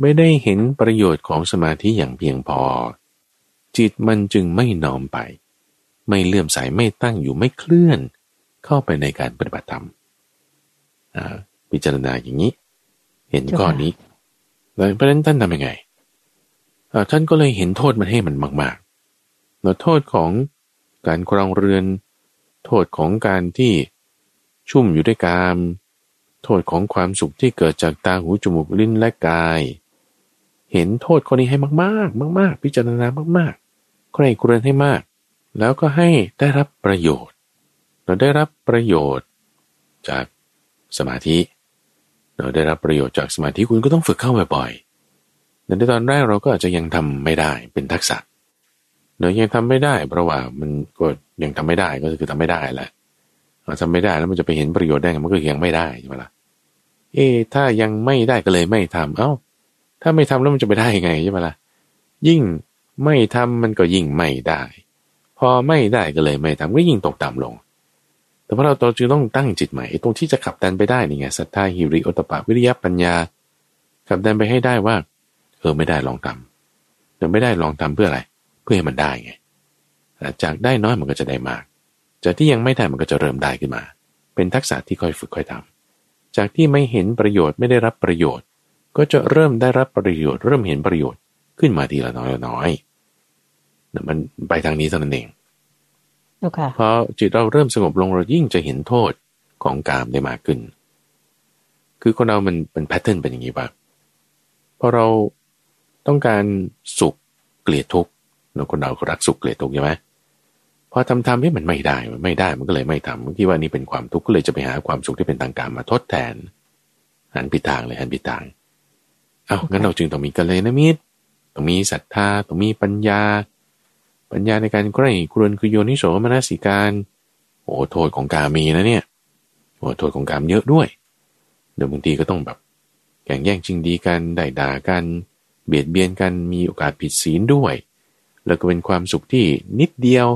ไม่ได้เห็นประโยชน์ของสมาธิอย่างเพียงพอ จิตมันจึงไม่น้อมไป ไม่เลื่อมใสไม่ตั้งอยู่ไม่เคลื่อน เข้าไปในการปฏิบัติธรรมพิจารณาอย่างนี้ เห็นก้อนนี้แล้วเพราะนั้นท่านทำยังไงท่านก็เลยเห็นโทษมันให้มันมากๆแล้วโทษของการครองเรือน โทษของการที่ชุ่มอยู่ด้วยกาม โทษของความสุขที่เกิดจากตาหูจมูกลิ้นและกาย เห็นโทษคนนี้ให้มากๆ มาก ๆ พิจารณามากๆใครครวญให้มาก แล้วก็ให้ได้รับประโยชน์ เราได้รับประโยชน์ จากสมาธิ เราได้รับประโยชน์จากสมาธิคุณก็ต้องฝึกเข้าบ่อยๆในตอนแรกเราก็อาจจะยังทำไม่ได้เป็นทักษะเดี๋ยวยังทำไม่ได้เพราะว่ามันก็ยังทำไม่ได้ก็คือทำไม่ได้แหละทำไม่ได้แล้วมันจะไปเห็นประโยชน์ได้มันก็ยังไม่ได้ใช่ไหมล่ะเอ๊ถ้ายังไม่ได้ก็เลยไม่ทำเอ้า ถ้าไม่ทำแล้วมันจะไปได้ยังไงใช่ไหมล่ะยิ่งไม่ทำมันก็ยิ่งไม่ได้ พอไม่ได้ก็เลยไม่ทำก็ยิ่งตกต่ำลง แต่พอเราตัวจึงต้องตั้งจิตใหม่ตรงที่จะขับดันไปได้นี่ไงศรัทธาหิริโอตปะวิริยะปัญญา ขับดันไปให้ได้ว่า เออไม่ได้ลองทำเดี๋ยวไม่ได้ลองทำเพื่ออะไร เพื่อให้มันได้ไงจากได้น้อยมันก็จะได้มาก จากที่ยังไม่ได้มันก็จะเริ่มได้ขึ้นมา เป็นทักษะที่ค่อยฝึกค่อยทำจากที่ไม่เห็นประโยชน์ไม่ได้รับประโยชน์ ก็จะเริ่มได้รับประโยชน์ เริ่มเห็นประโยชน์ขึ้นมาทีละน้อยละน้อยมันไปทางนี้เท่านั้นเองพอจิตเราเริ่มสงบลงเรายิ่งจะเห็นโทษของกามได้มากขึ้น คือคนเรามันเป็นแพทเทิร์นเป็นอย่างนี้ป่ะพอเราต้องการสุขเกลียดทุกข์เราคนเราก็รักสุขเกลียดทุกข์ใช่ไหมพอทำทำให้มันไม่ได้มันไม่ได้มันก็เลยไม่ทำคิดว่านี่เป็นความทุกข์ก็เลยจะไปหาความสุขที่เป็นทางการมาทดแทนหันผิดทางเลยหันผิดทาง เอา้างั้นเราจึงต้องมีกัลยาณมิตรต้องมีศรัทธาต้องมีปัญญา ปัญญาในการใกล้ครวนคือโยนิโสมนสิการ โอ้โทษของกามีนะเนี่ยโอ้โทษของกามเยอะด้วยเดี๋ยวบางทีก็ต้องแบบแข่งแย่งชิงดีกันได้ด่ากัน เบียดเบียนกันมีโอกาสผิดศีลด้วย แล้วก็เป็นความสุขที่นิดเดียว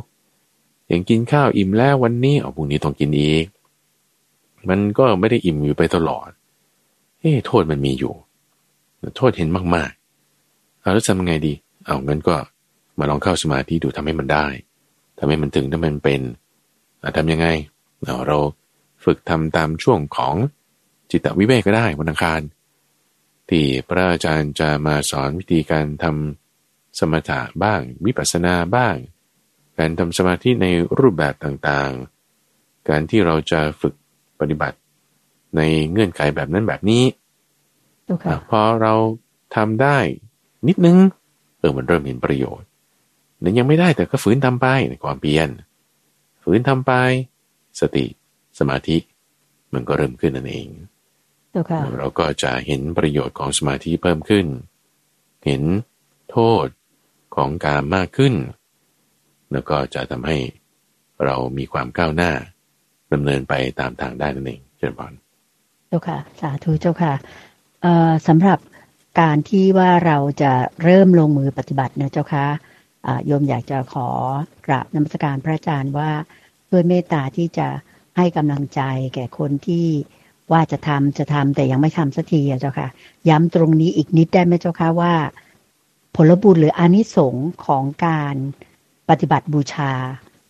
อย่างกินข้าวอิ่มแล้ววันนี้เอาพรุ่งนี้ต้องกินอีก มันก็ไม่ได้อิ่มอยู่ไปตลอดเฮ้โทษมันมีอยู่ โทษเห็นมากๆเอาแล้วทำยังไงดีเอางั้นก็มาลองเข้าสมาธิดูทำให้มันได้ทำให้มันถึงทำให้มันเป็นทำยังไงเราเราฝึกทำตามช่วงของจิตวิเวกก็ได้วันอังคารที่พระอาจารย์จะมาสอนวิธีการทำสมถะบ้าง วิปัสสนาบ้าง การทำสมาธิในรูปแบบต่างๆ การที่เราจะฝึกปฏิบัติในเงื่อนไขแบบนั้นแบบนี้ พอเราทำได้นิดนึง เออมันเริ่มเห็นประโยชน์แต่ยังไม่ได้แต่ก็ฝืนทำไปในความเพียรฝืนทำไป สติสมาธิ มันก็เริ่มขึ้นนั่นเอง okay. เราก็จะเห็นประโยชน์ของสมาธิเพิ่มขึ้น เห็นโทษของการมากขึ้น แล้วก็จะทำให้เรามีความก้าวหน้าดำเนินไปตามทางได้นั่นเองเชิญพรเจ้าค่ะ สาธุเจ้าค่ะ สำหรับการที่ว่าเราจะเริ่มลงมือปฏิบัตินะเจ้าค่ะโยมอยากจะขอกราบนมัสการพระอาจารย์ว่าด้วยเมตตาที่จะให้กำลังใจแก่คนที่ว่าจะทำจะทำแต่ยังไม่ทำสักทีเจ้าค่ะ ย้ำตรงนี้อีกนิดได้ไหมเจ้าค่ะว่า ผลบุญหรืออานิสงส์ของการปฏิบัติบูชา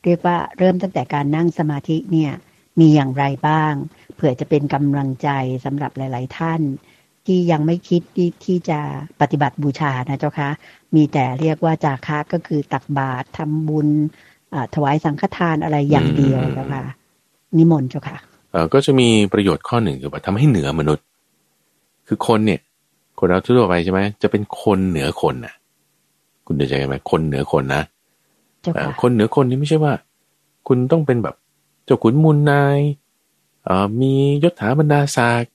เรียกว่าเริ่มตั้งแต่การนั่งสมาธิเนี่ยมีอย่างไรบ้าง เผื่อจะเป็นกำลังใจสำหรับหลาย ๆ ท่าน ที่ยังไม่คิดที่ที่จะปฏิบัติบูชานะเจ้าคะ มีแต่เรียกว่าจาคะก็คือตักบาตรทำบุญถวายสังฆทานอะไรอย่างเดียวเจ้าค่ะ นิมนต์เจ้าค่ะก็จะมีประโยชน์ข้อหนึ่งคือว่าทำให้เหนือมนุษย์ คือคนเนี่ย คนเราทั่วไปใช่ไหมจะเป็นคนเหนือคนน่ะคุณเดาใจไหมคนเหนือคนนะคนเหนือคนนี่ไม่ใช่ว่า คุณต้องเป็นแบบเจ้าขุนมูลนายมียศถาบรรดาศักดิ์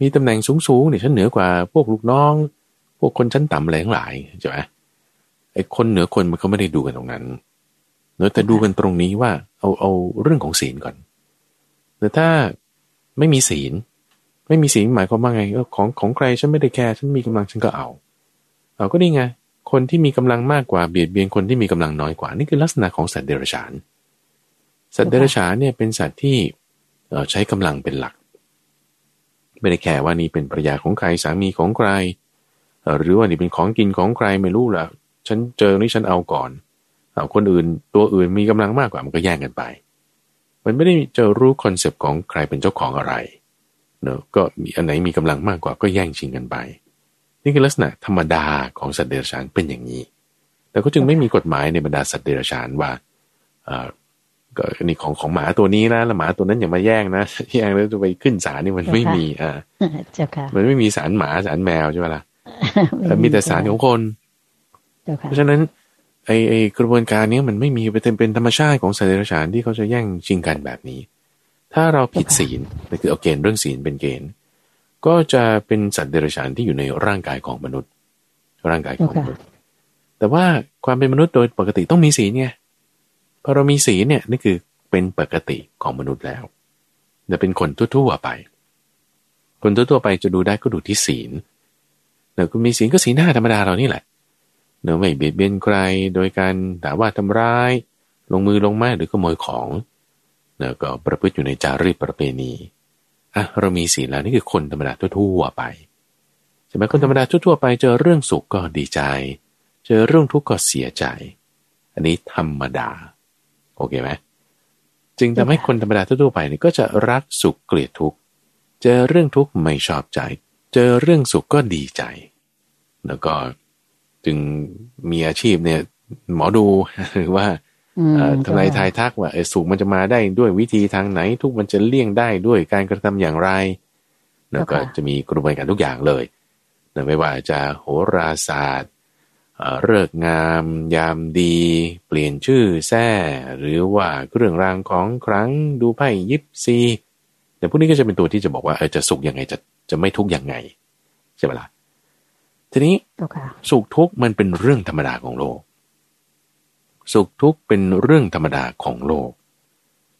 มีตำแหน่งสูงๆเนี่ยฉันเหนือกว่าพวกลูกน้อง พวกคนชั้นต่ำอะไรทั้งหลายใช่ไหมไอ้คนเหนือคนมันก็ไม่ได้ดูกันตรงนั้นเนอะแต่ดูกันตรงนี้ว่าเอาเอาเรื่องของศีลก่อนแต่ถ้าไม่มีศีล ไม่มีศีลหมายความว่าไงของของใครฉันไม่ได้แคร์ฉันมีกำลังฉันก็เอา เอาก็นี่ไงคนที่มีกำลังมากกว่าเบียดเบียนคนที่มีกำลังน้อยกว่า นี่คือลักษณะของสัตว์เดรัจฉาน สัตว์เดรัจฉานเนี่ยเป็นสัตว์ที่ใช้กำลังเป็นหลัก ไม่ได้แคร์ว่านี่เป็นภรรยาของใครสามีของใคร หรือว่านี่เป็นของกินของใครไม่รู้ละฉันเจอนี่ฉันเอาก่อนเอาคนอื่นตัวอื่นมีกำลังมากกว่ามันก็แย่งกันไป มันไม่ได้จะรู้คอนเซปต์ของใครเป็นเจ้าของอะไรเนอะก็มีอันไหนมีกำลังมากกว่าก็แย่งชิงกันไป นี่คือลักษณะธรรมดาของสัตว์เดรัจฉานเป็นอย่างนี้ แต่ก็จึงไม่มีกฎหมายในบรรดาสัตว์เดรัจฉานว่า ก็นี่ของของหมาตัวนี้นะแล้วหมาตัวนั้นอย่ามาแย่งนะแย่งแล้วจะไปขึ้นศาลนี่มันไม่มีอ่ามันไม่มีสารหมาสารแมวใช่ไหมล่ะมีแต่สารของคนเพราะฉะนั้นไอไอกระบวนการนี้มันไม่มีเป็นเป็นธรรมชาติของสัตว์เดรัจฉานที่เขาจะแย่งชิงกันแบบนี้ ถ้าเราผิดศีลนั่นคือเอาเกณฑ์เรื่องศีลเป็นเกณฑ์ ก็จะเป็นสัตว์เดรัจฉานที่อยู่ในร่างกายของมนุษย์ ร่างกายของมนุษย์ แต่ว่าความเป็นมนุษย์โดยปกติต้องมีศีลไง พอเรามีศีลเนี่ยนี่คือเป็นปกติของมนุษย์แล้วจะเป็นคนทั่วๆไป คนทั่วๆไปจะดูได้ก็ดูที่ศีลเดี๋ยวคุณมีศีลก็ศีลหน้าธรรมดาเรานี่แหละเนื้อไม่เบียดเบียนใครโดยการด่าว่าทำร้าย ลงมือลงไม้หรือขโมยของเนื้อก็ประพฤติอยู่ในจารีตประเพณีอะเรามีศีลแล้วนี่คือคนธรรมดาทั่วๆไปใช่ไหมคนธรรมดาทั่วๆไปเจอเรื่องสุขก็ดีใจ เจอเรื่องทุกข์ก็เสียใจ อันนี้ธรรมดา โอเคไหมจึงทำให้คนธรรมดาทั่วไปนี่ก็จะรักสุขเกลียดทุกข์เจอเรื่องทุกข์ไม่ชอบใจ เจอเรื่องสุขก็ดีใจ แล้วก็จึงมีอาชีพเนี่ย หมอดูหรือว่าทำนายทายทักว่าสุขมันจะมาได้ด้วยวิธีทางไหน ทุกมันจะเลี่ยงได้ด้วยการกระทำอย่างไรแล้วก็จะมีกระบวนการทุกอย่างเลย ไม่ว่าจะโหราศาสตร์ เลิกงามยามดี เปลี่ยนชื่อแท้หรือว่าเครื่องรางของครั้งดูไพ่ยิปซีแต่พวกนี้ก็จะเป็นตัวที่จะบอกว่าเออจะสุขยังไงจะจะไม่ทุกข์ยังไงใช่ไหมล่ะทีนี้สุขทุกข์มันเป็นเรื่องธรรมดาของโลก สุขทุกข์เป็นเรื่องธรรมดาของโลก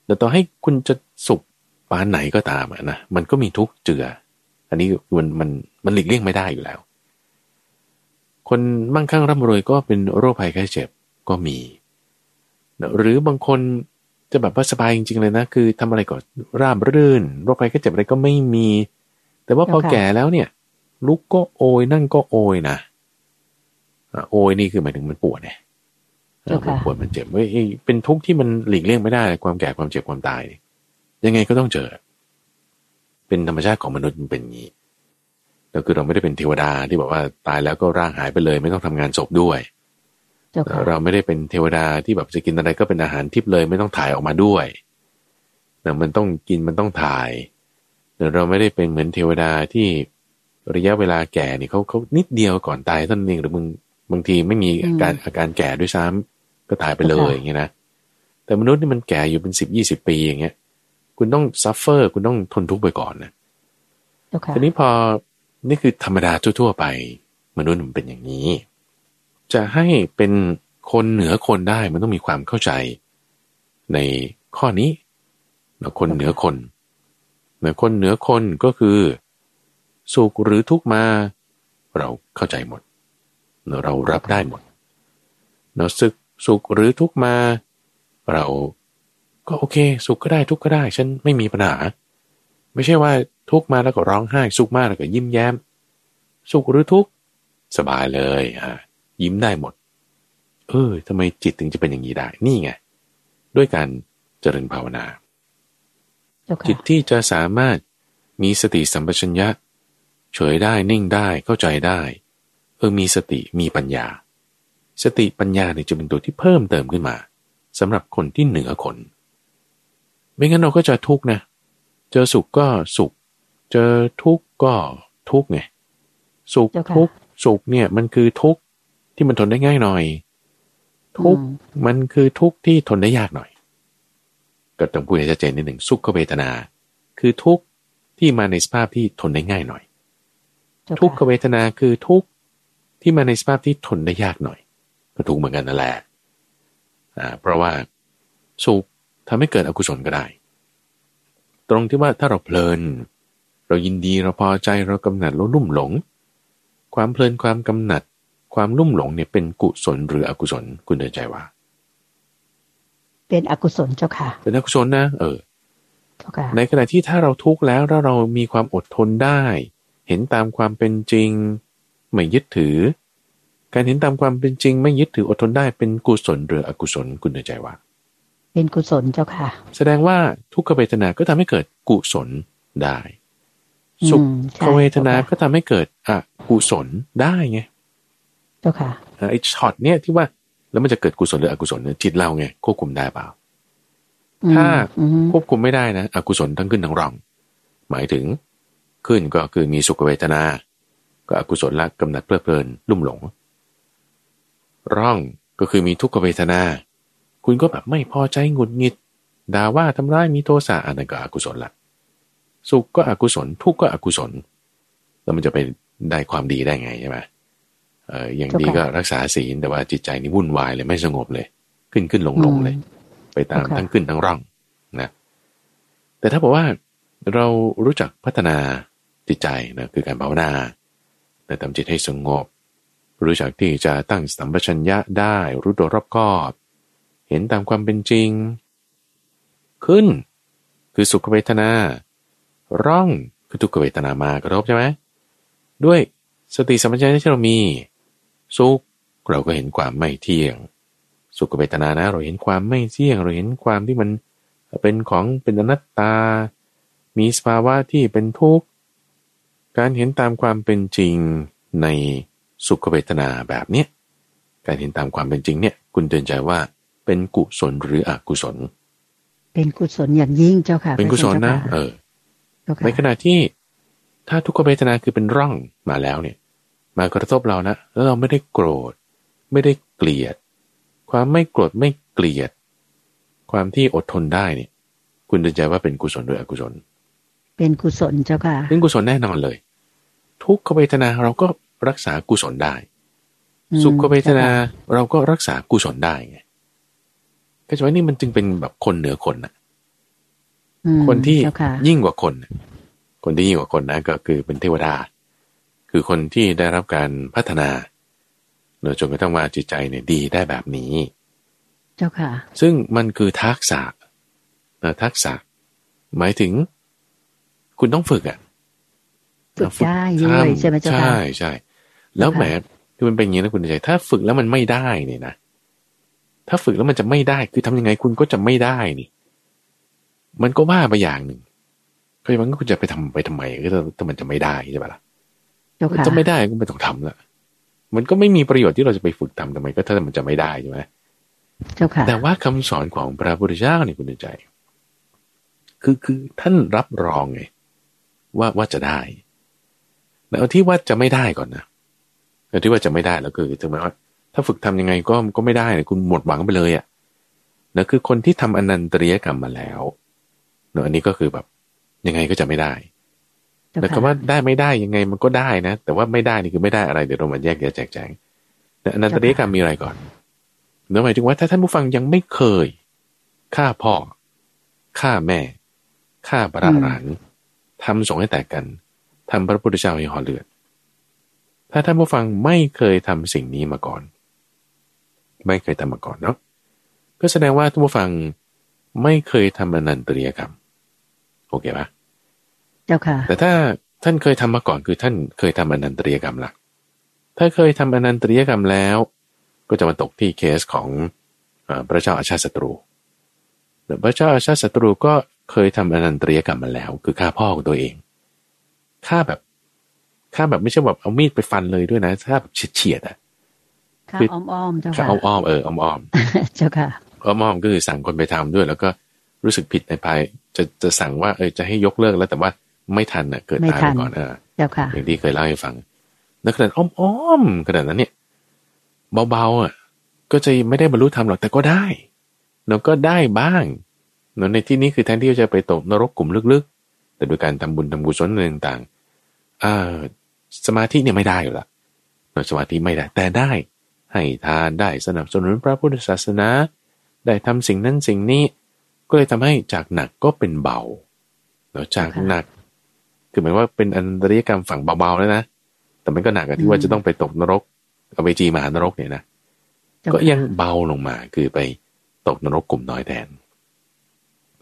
แต่ต่อให้คุณจะสุขปานไหนก็ตามนะมันก็มีทุกข์เจือ อันนี้มันมันมันหลีกเลี่ยงไม่ได้อยู่แล้ว คนมั่งคั่งร่ำรวยก็เป็นโรคภัยไข้เจ็บก็มี หรือบางคนจะแบบว่าสบายจริงๆเลยนะ คือทำอะไรก็ราบรื่น โรคภัยไข้เจ็บอะไรก็ไม่มี แต่ว่าพอแก่แล้วเนี่ย ลุกก็โอยนั่งก็โอยนะโอยนี่คือหมายถึงมันปวดเนี่ยมันปวดมันเจ็บเฮ้ยเป็นทุกข์ที่มันหลีกเลี่ยงไม่ได้ความแก่ความเจ็บความตาย ยังไงก็ต้องเจอ เป็นธรรมชาติของมนุษย์มันเป็นอย่างนี้ แล้วคือเราไม่ได้เป็นเทวดาที่บอกว่าตายแล้วก็ร่างหายไปเลย ไม่ต้องทำงานศพด้วยเราไม่ได้เป็นเทวดาที่แบบจะกินอะไรก็เป็นอาหารทิพย์เลยไม่ต้องถ่ายออกมาด้วยแต่มันต้องกินมันต้องถ่ายแต่เราไม่ได้เป็นเหมือนเทวดาที่ระยะเวลาแก่นี่เขาเขานิดเดียวก่อนตายท่านเองหรือมึงบางทีไม่มีอาการอาการแก่ด้วยซ้ำก็ตายไปเลยอย่างเงี้ยนะแต่มนุษย์นี่มันแก่อยู่เป็นสิบยี่สิบปีอย่างเงี้ย คุณต้อง suffer คุณต้องทนทุกข์ไปก่อนนะทีนี้พอ นี่คือธรรมดาทั่วๆไป มนุษย์มันเป็นอย่างนี้ จะให้เป็นคนเหนือคนได้มันต้องมีความเข้าใจ ในข้อนี้นคนเหนือคนเหนือคนเหนือคนก็คือสุขหรือทุกข์มา เราเข้าใจหมดเรารับได้หมดเนาะสุขสุขหรือทุกมา เราก็โอเค สุขก็ได้ทุกก็ได้ ฉันไม่มีปัญหา ไม่ใช่ว่าทุกข์มาแล้วก็ร้องไห้ สุขมาแล้วก็ยิ้มแย้ม สุขหรือทุกข์สบายเลยอะยิ้มได้หมด เออทำไมจิตถึงจะเป็นอย่างนี้ได้ นี่ไง ด้วยการเจริญภาวนาจิตที่จะสามารถมีสติสัมปชัญญะ เฉยได้นิ่งได้เข้าใจได้ เออมีสติมีปัญญา สติปัญญาเนี่ยจะเป็นตัวที่เพิ่มเติมขึ้นมาสำหรับคนที่เหนือคน ไม่งั้นเราก็จะทุกข์นะเจอสุขก็สุข เจอทุกข์ก็ทุกข์ไงสุขทุกข์สุขเนี่ยมันคือทุกข์ที่มันทนได้ง่ายหน่อย ทุกข์มันคือทุกข์ที่ทนได้ยากหน่อย ก็ต้องพูดให้ชัดเจนนิดหนึ่งสุขเวทนา คือทุกข์ที่มาในสภาพที่ทนได้ง่ายหน่อย ทุกขเวทนาคือทุกข์ที่มาในสภาพที่ทนได้ยากหน่อย ก็ถูกเหมือนกันนั่นแหละอ่าเพราะว่าสุขทำให้เกิดอกุศลก็ได้ ตรงที่ว่าถ้าเราเพลิน เรายินดีเราพอใจเรากำหนัดเราลุ่มหลง ความเพลินความกำหนัด ความลุ่มหลงเนี่ยเป็นกุศลหรืออกุศลคุณเดินใจว่า เป็นอกุศลเจ้าค่ะ เป็นอกุศลนะ เออในขณะที่ถ้าเราทุกข์แล้วแล้วเรามีความอดทนได้ เห็นตามความเป็นจริง ไม่ยึดถือ การเห็นตามความเป็นจริง ไม่ยึดถืออดทนได้เป็นกุศลหรืออกุศลคุณเดินใจว่า เป็นกุศลเจ้าค่ะ แสดงว่าทุกขเวทนาก็ทำให้เกิดกุศลได้ สุขเวทนาก็ทำให้เกิดอกุศลได้ไง เจ้าค่ะไอ้ช็อตเนี้ยที่ว่าแล้วมันจะเกิดกุศลหรืออกุศลเนี่ยจิตเราไงควบคุมได้เปล่า ถ้าควบคุมไม่ได้นะอกุศลทั้งขึ้นทั้งร่อง หมายถึงขึ้นก็คือมีสุขเวทนา ก็อกุศลละกำหนัดเพลิดเพลินลุ่มหลง ร่องก็คือมีทุกขเวทนา คุณก็แบบไม่พอใจหงุดหงิดด่าว่าทำร้ายมีโทสะอันนั้นก็อกุศลละสุขก็อกุศล ทุกข์ก็อกุศลแล้วมันจะไปได้ความดีได้ไงใช่ไหมเอออย่างดีก็รักษาศีลแต่ว่าจิตใจนี่วุ่นวายเลยไม่สงบเลย ขึ้นขึ้นลงลงเลย ไปตามทั้งขึ้นทั้งร่องนะแต่ถ้าบอกว่าเรารู้จักพัฒนาจิตใจนะคือการภาวนาแต่ทำจิตให้สงบ รู้จักที่จะตั้งสัมปชัญญะได้รู้ตัวรอบคอบ เห็นตามความเป็นจริง ขึ้น คือสุขเวทนา ร่องคือทุกขเวทนามากระทบใช่ไหมด้วยสติสัมปชัญญะที่เรามี สุขเราก็เห็นความไม่เที่ยง สุขเวทนานะ เราเห็นความไม่เที่ยง เราเห็นความที่มันเป็นของเป็นอนัตตา มีสภาวะที่เป็นทุกข์การเห็นตามความเป็นจริงในสุขเวทนาแบบเนี้ยการเห็นตามความเป็นจริงเนี่ย คุณเตือนใจว่า เป็นกุศลหรืออกุศล เป็นกุศลอย่างยิ่งเจ้าค่ะ เป็นกุศลนะเออในขณะที่ถ้าทุกขเวทนาคือเป็นร่องมาแล้วเนี่ย มากระทบเรานะแล้วเราไม่ได้โกรธ ไม่ได้เกลียด ความไม่โกรธไม่เกลียด ความที่อดทนได้เนี่ย คุณเดินใจว่าเป็นกุศลหรืออกุศล เป็นกุศลเจ้าค่ะ เป็นกุศลแน่นอนเลย ทุกขเวทนาเราก็รักษากุศลได้ สุขเวทนาเราก็รักษากุศลได้ไง ก็จะว่านี่มันจึงเป็นแบบคนเหนือคนน่ะคนที่ยิ่งกว่าคน คนที่ยิ่งกว่าคนนะก็คือเป็นเทวดา คือคนที่ได้รับการพัฒนาเนจนกระทั่งว่าจิตใจเนี่ยดีได้แบบนี้ เจ้าค่ะ ซึ่งมันคือทักษะนะทักษะ หมายถึง คุณต้องฝึกอะฝึกได้ด้วยใช่ไหมเจ้าค่ะใช่ใช่แล้วแหมคือมันเป็นอย่างนี้นะคุณใจ ถ้าฝึกแล้วมันไม่ได้เนี่ยนะ ถ้าฝึกแล้วมันจะไม่ได้ คือทำยังไงคุณก็จะไม่ได้นี่ มันก็ว่าไปอย่างหนึ่งก็ยังงั้นคุณจะไปทำไปทำไมก็ถ้ามันจะไม่ได้ใช่ปะล่ะจะไม่ได้ก็ไม่ต้องทำละมันก็ไม่มีประโยชน์ที่เราจะไปฝึกทำทำไมก็ถ้ามันจะไม่ได้ใช่ไหมเจ้าค่ะแต่ว่าคำสอนของพระพุทธเจ้าเนี่ยคุณใจ คือคือท่านรับรองไงว่าว่าจะได้แล้วที่ว่าจะไม่ได้ก่อนนะเอาที่ว่าจะไม่ได้แล้วคือถึงแม้ว่า ถ้าฝึกทำยังไงก็ก็ไม่ได้คุณหมดหวังไปเลยอะ่ะนะคือคนที่ทำอนันตริยกรรมมาแล้วเนอะอันนี้ก็คือแบบยังไงก็จะไม่ได้แต่คำว่าได้ไม่ได้ยังไงมันก็ได้นะ แต่ว่าไม่ได้นี่คือไม่ได้อะไรเดี๋ยวเรามาแยกแยะแจกแจงแต่อนันตริยกรรมมีอะไรก่อนเนื้อหมายถึงว่าถ้าท่านผู้ฟังยังไม่เคยฆ่าพ่อฆ่าแม่ฆ่าพระอรหันต์ทำสงให้แตกกันทำพระพุทธเจ้าให้ห่อเลือด ถ้าท่านผู้ฟังไม่เคยทำสิ่งนี้มาก่อน ไม่เคยทำมาก่อนเนาะก็แสดงว่าทุกผู้ฟังไม่เคยทำอนันตริยกรรมโอเคปะเจ้าค่ะ แต่ถ้าท่านเคยทำมาก่อนคือท่านเคยทำอนันตริยกรรมหลักถ้าเคยทำอนันตริยกรรมแล้ว ก็จะมาตกที่เคสของพระเจ้าอาชาติศัตรูพระเจ้าอาชาติศัตรูก็เคยทำอนันตริยกรรมมาแล้ว คือฆ่าพ่อของตัวเองฆ่าแบบฆ่าแบบไม่ใช่แบบเอามีดไปฟันเลยด้วยนะฆ่าแบบเฉียดๆอะ ฆ่าอ้อมๆเจ้าค่ะอ้อมๆเอออ้อมๆเจ้าค่ะอ้อมๆก็คือสั่งคนไปทำด้วย แล้วก็รู้สึกผิดในภายจะจะสั่งว่าเออจะให้ยกเลิกแล้วแต่ว่าไม่ทันอะเกิดตายไปก่อนเออเจ้าค่ะอย่างที่เคยเล่าให้ฟังในขนาดอ้อมๆขนาดนั้นเนี่ยเบาๆอะก็จะไม่ได้บรรลุธรรมหรอกแต่ก็ได้เราก็ได้บ้างเนาะในที่นี้คือแทนที่จะไปตกนรกกลุ่มลึกๆ แต่โดยการทำบุญทำกุศลต่างๆอ่าสมาธิเนี่ยไม่ได้อยู่ละเนาะสมาธิไม่ได้ แต่ได้ ให้ทานได้สนับสนุนพระพุทธศาสนา ได้ทำสิ่งนั้นสิ่งนี้ ก็เลยทำให้จากหนักก็เป็นเบาเนาะจากหนัก คือหมายว่าเป็นอันตริยกรรมฝั่งเบาๆแล้วนะ แต่มันก็หนักที่ว่าจะต้องไปตกนรกเอาไปจีมหานรกเนี่ยนะ ก็ยังเบาลงมาคือไปตกนรกกลุ่มน้อยแทน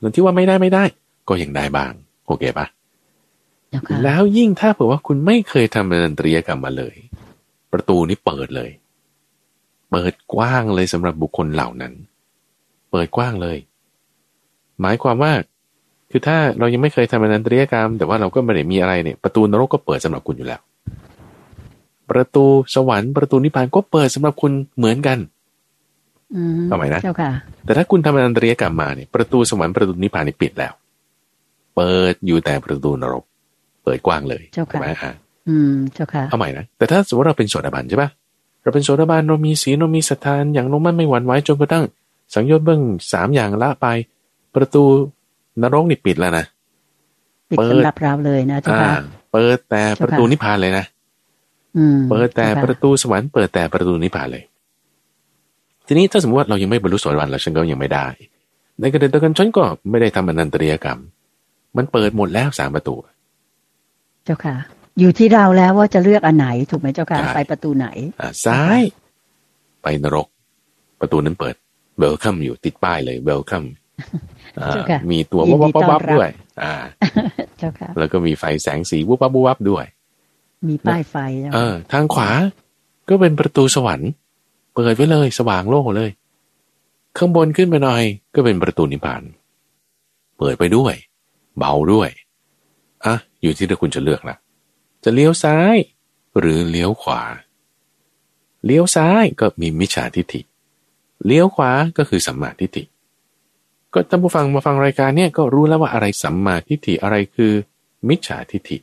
ส่วนที่ว่าไม่ได้ไม่ได้ ก็ยังได้บ้าง โอเคปะแล้วยิ่งถ้าเผื่อว่าคุณไม่เคยทำดนตรีกรรมมาเลย ประตูนี้เปิดเลย เปิดกว้างเลยสำหรับบุคคลเหล่านั้น เปิดกว้างเลย หมายความว่าคือถ้าเรายังไม่เคยทำดนตรีกรรม แต่ว่าเราก็ไม่ได้มีอะไรเนี่ยประตูนรกก็เปิดสำหรับคุณอยู่แล้ว ประตูสวรรค์ประตูนิพพานก็เปิดสำหรับคุณเหมือนกันทำไมนะเจ้าค่ะ แต่ถ้าคุณทำอนันตริยกรรมมาเนี่ยประตูสวรรค์ประตูนิพพานนี่ปิดแล้ว เปิดอยู่แต่ประตูนรก เปิดกว้างเลยใช่ไหมฮะอืมเจ้าค่ะเอาใหม่นะแต่ถ้าสมมติเราเป็นโสดาบันใช่ปะ เราเป็นโสดาบันเรามีศีลเรามีศรัทธาอย่างลงมั่นไม่หวั่นไหวจนกระทั่งสังโยชน์เบื้องสามอย่างละไป ประตูนรกนี่ปิดแล้วนะปิดสำหรับเราเลยนะเจ้าค่ะเปิดแต่ประตูนิพพานเลยนะเปิดแต่ประตูสวรรค์เปิดแต่ประตูนิพพานเลย ทีนี้ถ้าสมมติว่าเรายังไม่บรรลุโสดาบันแล้วฉันก็ยังไม่ได้ ในกระเด็นตะกันฉันก็ไม่ได้ทำอนันตริยกรรม มันเปิดหมดแล้วสามประตู เจ้าค่ะ อยู่ที่เราแล้วว่าจะเลือกอันไหนถูกไหมเจ้าค่ะไปประตูไหนอ่าซ้าย ไปนรก ประตูนั้นเปิดเบลคัมอยู่ติดป้ายเลยเบลคัมมีตัววับวับวับด้วย อ่า เจ้าค่ะ แล้วก็มีไฟแสงสีวับวับวับด้วย มีป้ายไฟเออ ทางขวา ก็เป็นประตูสวรรค์ เปิดไว้เลยสว่างโล่งเลย ข้างบนขึ้นไปหน่อย ก็เป็นประตูนิพพาน เปิดไปด้วย เบาด้วย อะ อยู่ที่ถ้าคุณจะเลือกละ จะเลี้ยวซ้าย หรือเลี้ยวขวา เลี้ยวซ้ายก็มีมิจฉาทิฏฐิ เลี้ยวขวาก็คือสัมมาทิฏฐิ ก็ท่านผู้ฟังมาฟังรายการเนี่ยก็รู้แล้วว่าอะไรสัมมาทิฏฐิอะไรคือ มิจฉาทิฏฐิ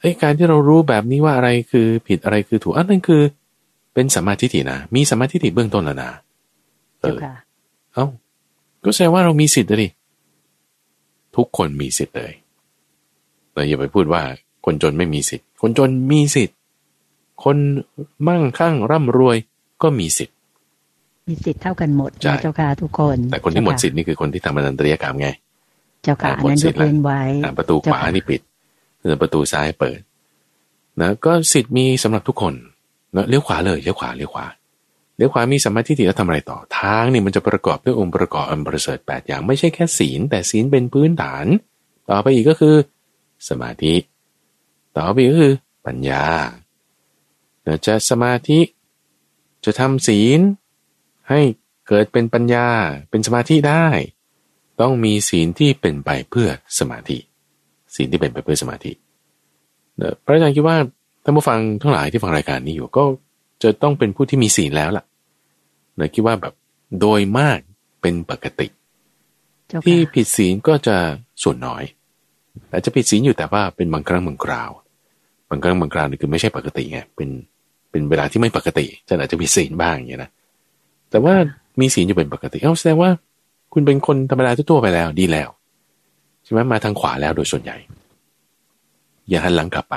ไอ้การที่เรารู้แบบนี้ว่าอะไรคือผิดอะไรคือถูกอันนั้นคือ เป็นสมาธิฐินะ มีสมาธิฐิเบื้องต้นแล้วนะเออเอ้าก็แสดงว่าเรามีสิทธิ์เลยทุกคนมีสิทธิ์เลยเราอย่าไปพูดว่า คนจนไม่มีสิทธิ์ คนจนมีสิทธิ์ คนมั่งคั่งร่ำรวยก็มีสิทธิ์ มีสิทธิ์เท่ากันหมดเจ้าค่ะทุกคน แต่คนที่หมดสิทธิ์นี่คือคนที่ทำอนันตริยกรรมไง เจ้าค่ะนั้นยกเว้นไว้ประตูขวานี่ปิดประตูซ้ายเปิดนะก็สิทธิ์มีสำหรับทุกคนเลี้ยวขวาเลยเลี้ยวขวาเลี้ยวขวาเลี้ยวขวามีสัมมาทิฏฐิแล้วทำอะไรต่อทางนี่มันจะประกอบด้วยองค์ประกอบอันประเสริฐแปดอย่างไม่ใช่แค่ศีล แต่ศีลเป็นพื้นฐาน ต่อไปอีกก็คือ สมาธิ ต่อไปก็คือปัญญาจะสมาธิจะทำศีล ให้เกิดเป็นปัญญาเป็นสมาธิได้ ต้องมีศีลที่เป็นไปเพื่อสมาธิ ศีลที่เป็นไปเพื่อสมาธิพระอาจารย์คิดว่าท่านผู้ฟังทั้งหลายที่ฟังรายการนี้อยู่ก็จะต้องเป็นผู้ที่มีศีลแล้วล่ะเนยคิดว่าแบบโดยมากเป็นปกติ ที่ผิดศีลก็จะส่วนน้อย อาจจะผิดศีลอยู่แต่ว่าเป็นบางครั้งบางคราว บางครั้งบางคราวนี่คือไม่ใช่ปกติไงเป็นเป็นเวลาที่ไม่ปกติจะอาจจะผิดศีลบ้างอย่างนี้นะแต่ว่ามีศีลอยู่เป็นปกติเอ้าแสดงว่า คุณเป็นคนธรรมดาทั่วไปแล้วดีแล้วใช่ไหมมาทางขวาแล้วโดยส่วนใหญ่ อย่าหันหลังกลับไป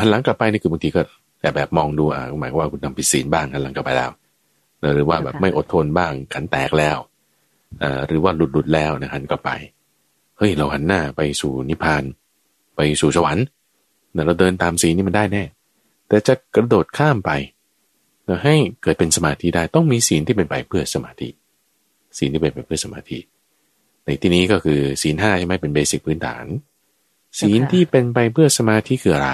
หันหลังกลับไปนี่คือบางทีก็แต่แบบมองดูอะหมายว่าคุณทำผิดศีลบ้างหันหลังกลับไปแล้วหรือว่าแบบไม่อดทนบ้างขันแตกแล้วอ่หรือว่าหลุดหลุดแล้วนะหันกลับไปเฮ้ยเราหันหน้าไปสู่นิพพาน ไปสู่สวรรค์ เราเดินตามศีลนี่มันได้แน่ แต่จะกระโดดข้ามไปให้เกิดเป็นสมาธิได้ต้องมีศีลที่เป็นไปเพื่อสมาธิ ศีลที่เป็นไปเพื่อสมาธิ ในที่นี้ก็คือศีลห้าใช่ไหมเป็นเบสิกพื้นฐาน ศีลที่เป็นไปเพื่อสมาธิคืออะไร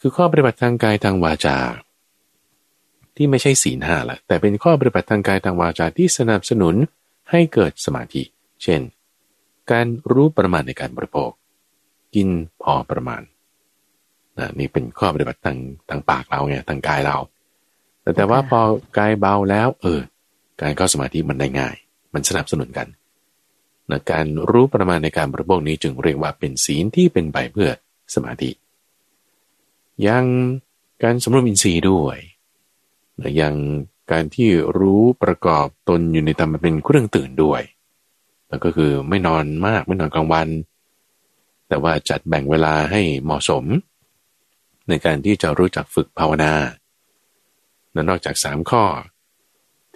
คือข้อปฏิบัติทางกายทางวาจา ที่ไม่ใช่ศีลห้าละแต่เป็นข้อปฏิบัติทางกายทางวาจาที่สนับสนุนให้เกิดสมาธิ เช่น การรู้ประมาณในการบริโภค กินพอประมาณ นะนี่เป็นข้อปฏิบัติทางทางปากเราไงทางกายเรา แต่แต่ว่าพอกายเบาแล้ว เออ การเข้าสมาธิมันได้ง่าย มันสนับสนุนกันนะการรู้ประมาณในการบริโภคนี้จึงเรียกว่าเป็นศีลที่เป็นไปเพื่อสมาธิ ยังการสมรวมอินทรีย์ด้วยนะยังการที่รู้ประกอบตนอยู่ในธรรมเป็นเครื่องตื่นด้วย แล้วก็คือไม่นอนมากไม่นอนกลางวัน แต่ว่าจัดแบ่งเวลาให้เหมาะสม ในการที่จะรู้จักฝึกภาวนาและนอกจากสามข้อ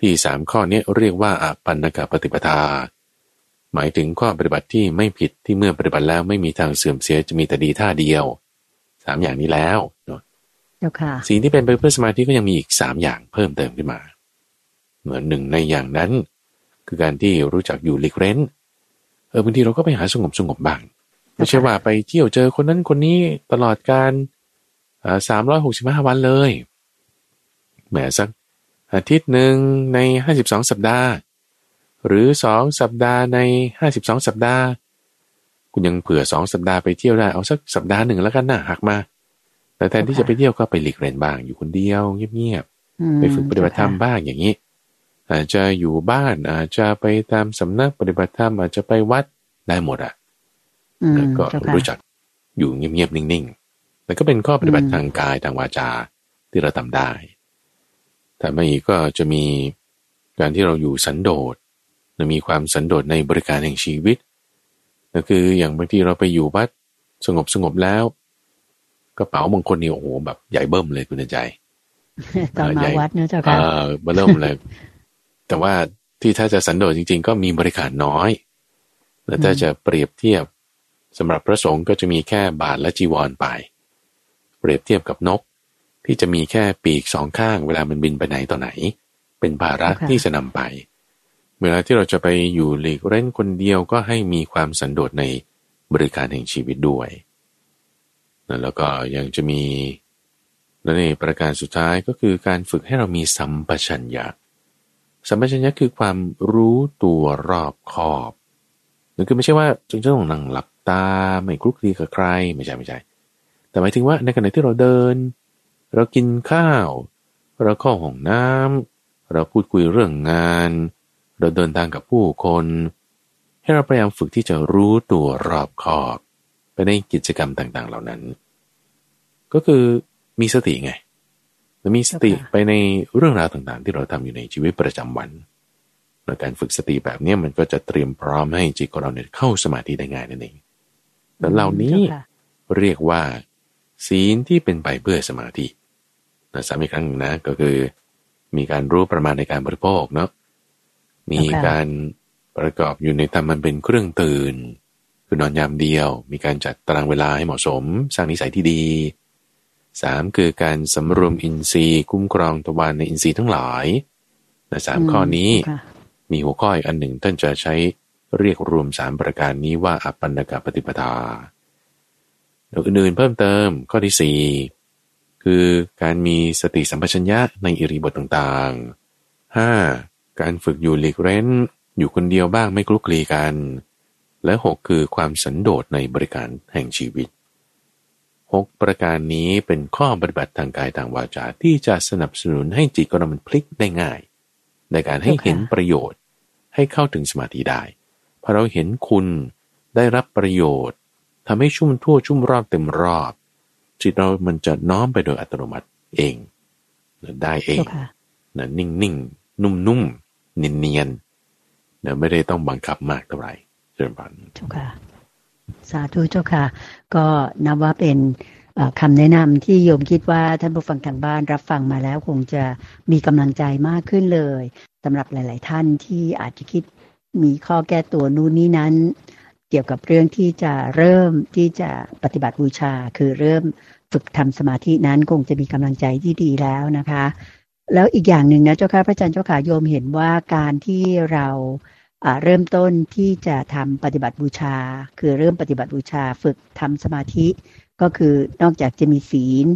ที่สามข้อนี้เรียกว่าอปันนกปฏิปทา หมายถึงข้อปฏิบัติที่ไม่ผิดที่เมื่อปฏิบัติแล้วไม่มีทางเสื่อมเสียจะมีแต่ดีท่าเดียวสามอย่างนี้แล้วเนาะสิ่งที่เป็นไปเพื่อสมาธิก็ยังมีอีกสามอย่างเพิ่มเติมขึ้นมา เหมือนหนึ่งในอย่างนั้น คือการที่รู้จักอยู่ลิกเร้นเออบางทีเราก็ไปหาสงบสงบบ้างไม่ใช่ว่าไปเที่ยวเจอคนนั้นคนนี้ตลอดการ สามร้อยหกสิบห้าวันเลยแหมสักอาทิตย์หนึ่งในห้าสิบสองสัปดาห์ หรือสองสัปดาห์ในห้าสิบสองสัปดาห์ คุณยังเผื่อสองสัปดาห์ไปเที่ยวได้เอาสักสัปดาห์หนึ่งแล้วกันนะหักมา แต่แทนที่จะไปเที่ยวก็ไปหลีกเล่นบ้างอยู่คนเดียวเงียบๆไปฝึกปฏิบัติธรรมบ้างอย่างนี้อาจจะอยู่บ้านอาจจะไปตามสำนักปฏิบัติธรรมอาจจะไปวัดได้หมดอะก็รู้จักอยู่เงียบๆนิ่งๆ แล้วก็เป็นข้อปฏิบัติทางกายทางวาจาที่เราทำได้ แต่ไม่ก็จะมีการที่เราอยู่สันโดษมีความสันโดษในบริการแห่งชีวิต ก็คืออย่างบางทีเราไปอยู่วัดสงบสงบแล้ว กระเป๋าบางคนนี่โอ้โหแบบใหญ่เบิ่มเลยคุณใจตอนมาวัดเนะเจ้าค่ะเบิ่มเลยแต่ว่าที่ถ้าจะสันโดษจริง ๆ ก็มีบริการน้อยแล้วถ้าจะเปรียบเทียบสำหรับพระสงฆ์ก็จะมีแค่บาทและจีวรไป เปรียบเทียบกับนก ที่จะมีแค่ปีกสองข้าง เวลามันบินไปไหนต่อไหน เป็นภาระที่จะนำไป เวลาที่เราจะไปอยู่หลีกเล่นคนเดียวก็ให้มีความสันโดษในบริการแห่งชีวิตด้วยแล้วก็ยังจะมีและในประการสุดท้ายก็คือการฝึกให้เรามีสัมปชัญญะ สัมปชัญญะคือความรู้ตัวรอบคอบนั่นคือไม่ใช่ว่าจงจะต้องนั่งหลับตาไม่คลุกคลีกับใคร ไม่ใช่ไม่ใช่ แต่หมายถึงว่าในขณะที่เราเดิน เรากินข้าว เราเข้าห้องน้ำเราพูดคุยเรื่องงาน เราเดินทางกับผู้คน ให้เราพยายามฝึกที่จะรู้ตัวรอบคอบ ไปในกิจกรรมต่างๆ เหล่านั้น ก็คือมีสติไงและมีสติไปในเรื่องราวต่างๆ ที่เราทำอยู่ในชีวิตประจำวันในการฝึกสติแบบนี้มันก็จะเตรียมพร้อมให้จิตของเราเนี่ยเข้าสมาธิได้ง่ายนั่นเองแต่เหล่านี้เรียกว่า ศีลที่เป็นไปเพื่อสมาธินะสามอีกครั้งนะก็คือมีการรู้ประมาณในการบริโภคเนาะมีการประกอบอยู่ในธรรมมันเป็นเครื่องตื่น คือนอนยามเดียว มีการจัดตารางเวลาให้เหมาะสม สร้างนิสัยที่ดีสามคือการสำรวมอินทรีย์ คุ้มครองตะวันในอินทรีย์ทั้งหลายแต่สามข้อนี้มีหัวข้ออีกอันหนึ่งท่านจะใช้เรียกรวมสามประการนี้ว่าอปันนกปฏิปทาแล้ว อื่นๆเพิ่มเติมข้อที่สี่คือการมีสติสัมปชัญญะในอิริบทต่างๆห้าการฝึกอยู่หลีกเร้น อยู่คนเดียวบ้างไม่คลุกคลีกัน และหกคือความสันโดษในบริการแห่งชีวิตหกประการนี้เป็นข้อปฏิบัติทางกายทางวาจาที่จะสนับสนุนให้จิตของเรามันพลิกได้ง่าย ในการให้เห็นประโยชน์ให้เข้าถึงสมาธิได้พอเราเห็นคุณได้รับประโยชน์ ทำให้ชุ่มทั่วชุ่มรอบเต็มรอบ จิตเรามันจะน้อมไปโดยอัตโนมัติเองได้เองนะนิ่งนิ่งนุ่มนุ่มเนียนเนียนนะไม่ได้ต้องบังคับมากเท่าไหร่เชิญพันเจ้าค่ะ สาธุเจ้าค่ะ ก็นับว่าเป็นคำแนะนำที่โยมคิดว่าท่านผู้ฟังทางบ้านรับฟังมาแล้วคงจะมีกำลังใจมากขึ้นเลยสำหรับหลาย ๆ ท่านที่อาจจะคิดมีข้อแก้ตัวนู่นนี่นั้นเกี่ยวกับเรื่องที่จะเริ่มที่จะปฏิบัติบูชา คือเริ่มฝึกทำสมาธินั้นคงจะมีกำลังใจที่ดีแล้วนะคะ แล้วอีกอย่างหนึ่งนะเจ้าค่ะพระอาจารย์เจ้าค่ะโยมเห็นว่าการที่เราเริ่มต้นที่จะทำปฏิบัติบูชา คือเริ่มปฏิบัติบูชาฝึกทำสมาธิ ก็คือนอกจากจะมีศีล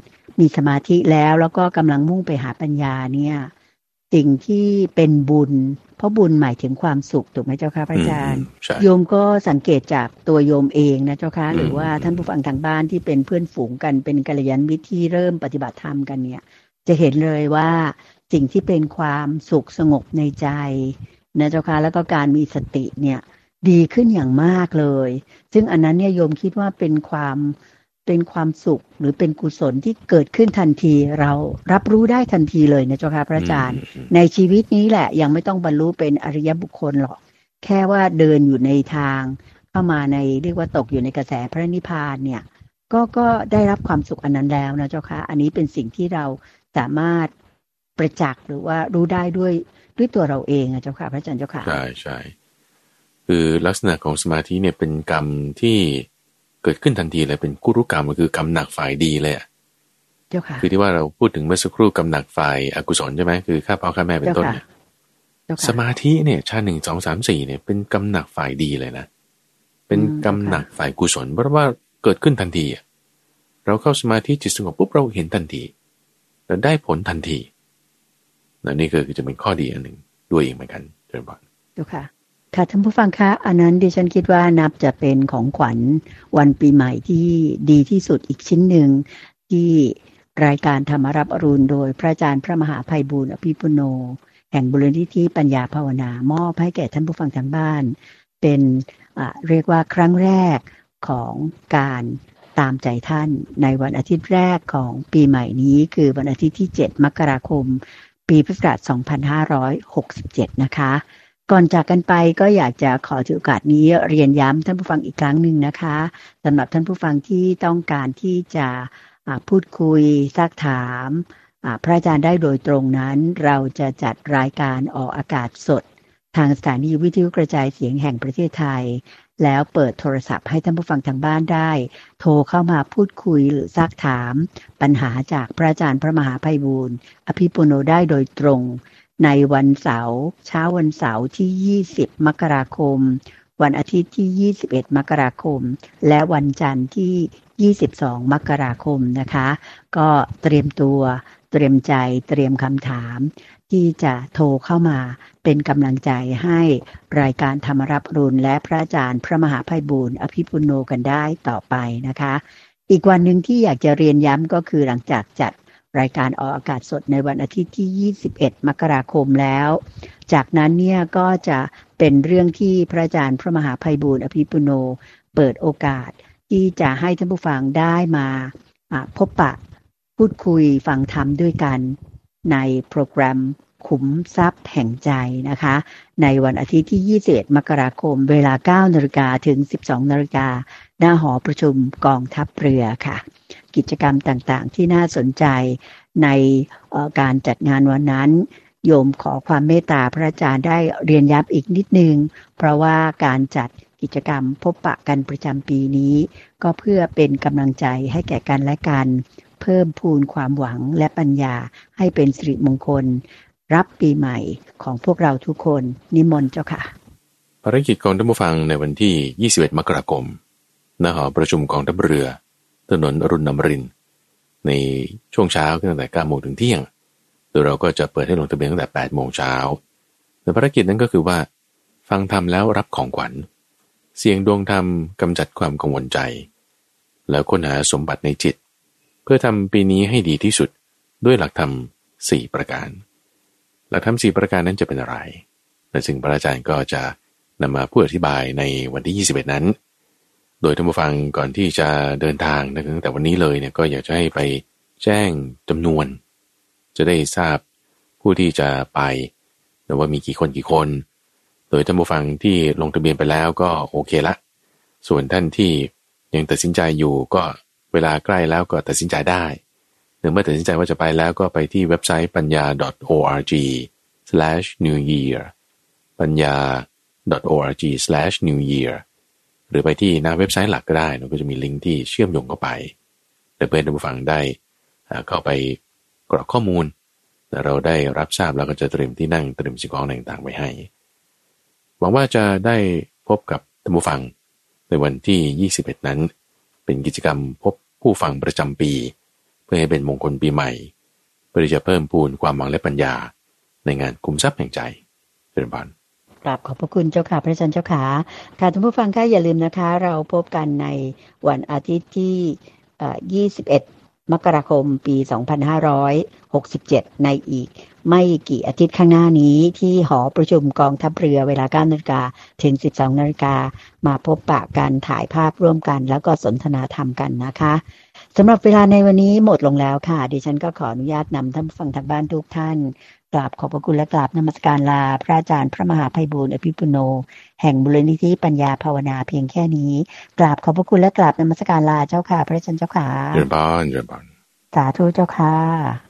มีสมาธิแล้วแล้วก็กำลังมุ่งไปหาปัญญาเนี่ย สิ่งที่เป็นบุญ เพราะบุญหมายถึงความสุขถูกไหมเจ้าค่ะพระอาจารย์ โยมก็สังเกตจากตัวโยมเองนะเจ้าค่ะหรือว่าท่านผู้ฟังทางบ้านที่เป็นเพื่อนฝูงกันเป็นกัลยาณมิตรที่เริ่มปฏิบัติธรรมกันเนี่ย จะเห็นเลยว่าสิ่งที่เป็นความสุขสงบในใจนะเจ้าค่ะแล้วก็การมีสติเนี่ยดีขึ้นอย่างมากเลย ซึ่งอันนั้นเนี่ยโยมคิดว่าเป็นความ เป็นความสุขหรือเป็นกุศลที่เกิดขึ้นทันทีเรารับรู้ได้ทันทีเลยนะเจ้าค่ะพระอาจารย์ ในชีวิตนี้แหละยังไม่ต้องบรรลุเป็นอริยบุคคลหรอก แค่ว่าเดินอยู่ในทาง เข้ามาในเรียกว่าตกอยู่ในกระแสพระนิพพานเนี่ยก็ก็ได้รับความสุขอันนั้นแล้วนะเจ้าค่ะอันนี้เป็นสิ่งที่เราสามารถประจักษ์หรือว่ารู้ได้ด้วยด้วยตัวเราเองอะเจ้าค่ะพระอาจารย์เจ้าค่ะใช่ใช่คือลักษณะของสมาธิเนี่ยเป็นกรรมที่ เกิดขึ้นทันทีเลยเป็นกุรุกรรมก็คือกรรมหนักฝ่ายดีเลยเจ้าค่ะคือที่ว่าเราพูดถึงเมื่อสักครู่กรรมหนักฝ่ายอกุศลใช่ไหมคือข้าพ่อข้าแม่เป็นต้นเนี่ยสมาธิเนี่ยชาหนึ่งสองสามสี่เนี่ยเป็นกรรมหนักฝ่ายดีเลยนะเป็นกรรมหนักฝ่ายกุศลเพราะว่าเกิดขึ้นทันทีเราเข้าสมาธิจิตสงบปุ๊บเราเห็นทันทีเราได้ผลทันทีนนี่คือจะเป็นข้อดีอันหนึ่งด้วยอีกเหมือนกันเจริญพรดูค่ะ ค่ะท่านผู้ฟังคะอันนั้นดิฉันคิดว่านับจะเป็นของขวัญวันปีใหม่ที่ดีที่สุดอีกชิ้นหนึ่งที่รายการธรรมรับอรุณโดยพระอาจารย์พระมหาภัยบุญอภิปุโน แห่งบุรณิธิปัญญาภาวนามอบให้แก่ท่านผู้ฟังทางบ้าน เป็นเรียกว่าครั้งแรกของการตามใจท่านในวันอาทิตย์แรกของปีใหม่นี้ คือวันอาทิตย์ที่ 7 มกราคม ปีพุทธศักราช2567 นะคะ ก่อนจากกันไปก็อยากจะขอถือโอกาสนี้เรียนย้ำท่านผู้ฟังอีกครั้งหนึ่งนะคะสำหรับท่านผู้ฟังที่ต้องการที่จะพูดคุยซักถามพระอาจารย์ได้โดยตรงนั้น เราจะจัดรายการออกอากาศสด ทางสถานีวิทยุกระจายเสียงแห่งประเทศไทย แล้วเปิดโทรศัพท์ให้ท่านผู้ฟังทางบ้านได้ โทรเข้ามาพูดคุยหรือซักถาม ปัญหาจากพระอาจารย์พระมหาภัยบูรณ์อภิปุโนได้โดยตรง ในวันเสาร์เช้าวันเสาร์ที่ 20 มกราคม วันอาทิตย์ที่ 21 มกราคม และวันจันทร์ที่ 22 มกราคมนะคะ ก็เตรียมตัวเตรียมใจเตรียมคำถามที่จะโทรเข้ามาเป็นกำลังใจให้รายการธรรมรับรุนและพระอาจารย์พระมหาภัยบูรณ์อภิปุโนกันได้ต่อไปนะคะ อีกวันหนึ่งที่อยากจะเรียนย้ำก็คือหลังจากจัด รายการออกอากาศสดในวันอาทิตย์ที่ 21 มกราคมแล้ว จากนั้นเนี่ยก็จะเป็นเรื่องที่พระอาจารย์พระมหาภัยบูร์อภิปุโนเปิดโอกาสที่จะให้ท่านผู้ฟังได้มาพบปะพูดคุยฟังธรรมด้วยกันในโปรแกรมขุมทรัพย์แห่งใจนะคะ ในวันอาทิตย์ที่ 21 มกราคม เวลา 9นาฬิกาถึง 12นาฬิกาหน้าหอประชุมกองทัพเรือค่ะ กิจกรรมต่างๆ ที่น่าสนใจในการจัดงานวันนั้น โยมขอความเมตตาพระอาจารย์ได้เรียนย้ำอีกนิดนึง เพราะว่าการจัดกิจกรรมพบปะกันประจำปีนี้ ก็เพื่อเป็นกำลังใจให้แก่กันและกัน เพิ่มพูนความหวังและปัญญาให้เป็นสิริมงคล รับปีใหม่ของพวกเราทุกคนนิมนต์เจ้าค่ะภารกิจของท่านผู้ฟังในวันที่ 21 มกราคมณหอประชุมกองทัพเรือ ถนนอรุณนมริน ในช่วงเช้าตั้งแต่9โมงถึงเที่ยง โดยเราก็จะเปิดให้ลงทะเบียนตั้งแต่ 8 โมงเช้าแต่ภารกิจนั้นก็คือว่า ฟังธรรมแล้วรับของขวัญ เสียงดวงธรรมกำจัดความกังวลใจ แล้วค้นหาสมบัติในจิต เพื่อทำปีนี้ให้ดีที่สุดด้วยหลักธรรมสี่ประการ หลักธรรมสี่ประการนั้นจะเป็นอะไรและซึ่งพระอาจารย์ก็จะนำมาพูดอธิบายในวันที่ 21 นั้น โดยท่านผู้ฟังก่อนที่จะเดินทางตั้งแต่วันนี้เลยเนี่ยก็อยากจะให้ไปแจ้งจำนวน จะได้ทราบผู้ที่จะไปว่ามีกี่คนกี่คน โดยท่านผู้ฟังที่ลงทะเบียนไปแล้วก็โอเคละ ส่วนท่านที่ยังตัดสินใจอยู่ก็เวลาใกล้แล้วก็ตัดสินใจได้หรือเมื่อตัดสินใจว่าจะไปแล้วก็ไปที่เว็บไซต์ปัญญา .org new year ปัญญา .org new year หรือไปที่หน้าเว็บไซต์หลักก็ได้เราก็จะมีลิงก์ที่เชื่อมโยงเข้าไปเพื่อเพื่อนผู้ฟังได้เข้าไปกรอกข้อมูลแต่เราได้รับทราบแล้วก็จะเตรียมที่นั่งเตรียมสิ่งของต่างๆไว้ให้ หวังว่าจะได้พบกับท่านผู้ฟังในวันที่ 21 นั้น เป็นกิจกรรมพบผู้ฟังประจำปี เพื่อให้เป็นมงคลปีใหม่เพื่อจะเพิ่มพูนความหวังและปัญญาในงานคุมทรัพย์แห่งใจเป็นบาน กราบขอบพระคุณเจ้าค่ะ พระอาจารย์เจ้าค่ะค่ะท่านผู้ฟังค่ะอย่าลืมนะคะ เราพบกันในวันอาทิตย์ที่ 21 มกราคม ปี 2567 ในอีกไม่กี่อาทิตย์ข้างหน้านี้ที่หอประชุมกองทัพเรือเวลา9นาฬิกาถึง 12นาฬิกามาพบปะกันถ่ายภาพร่วมกัน แล้วก็สนทนาธรรมกันนะคะสำหรับเวลาในวันนี้หมดลงแล้วค่ะ ดิฉันก็ขออนุญาตนำท่านฟังทางบ้านทุกท่าน กราบขอบพระคุณและกราบนมัสการลา พระอาจารย์พระมหาภัยบูร์อภิปุโน แห่งบุรณิธิปัญญาภาวนาเพียงแค่นี้กราบขอบพระคุณและกราบนมัสการลาเจ้าค่ะ พระอาจารย์เจ้าค่ะเจริญพรเจริญพรสาธุเจ้าค่ะ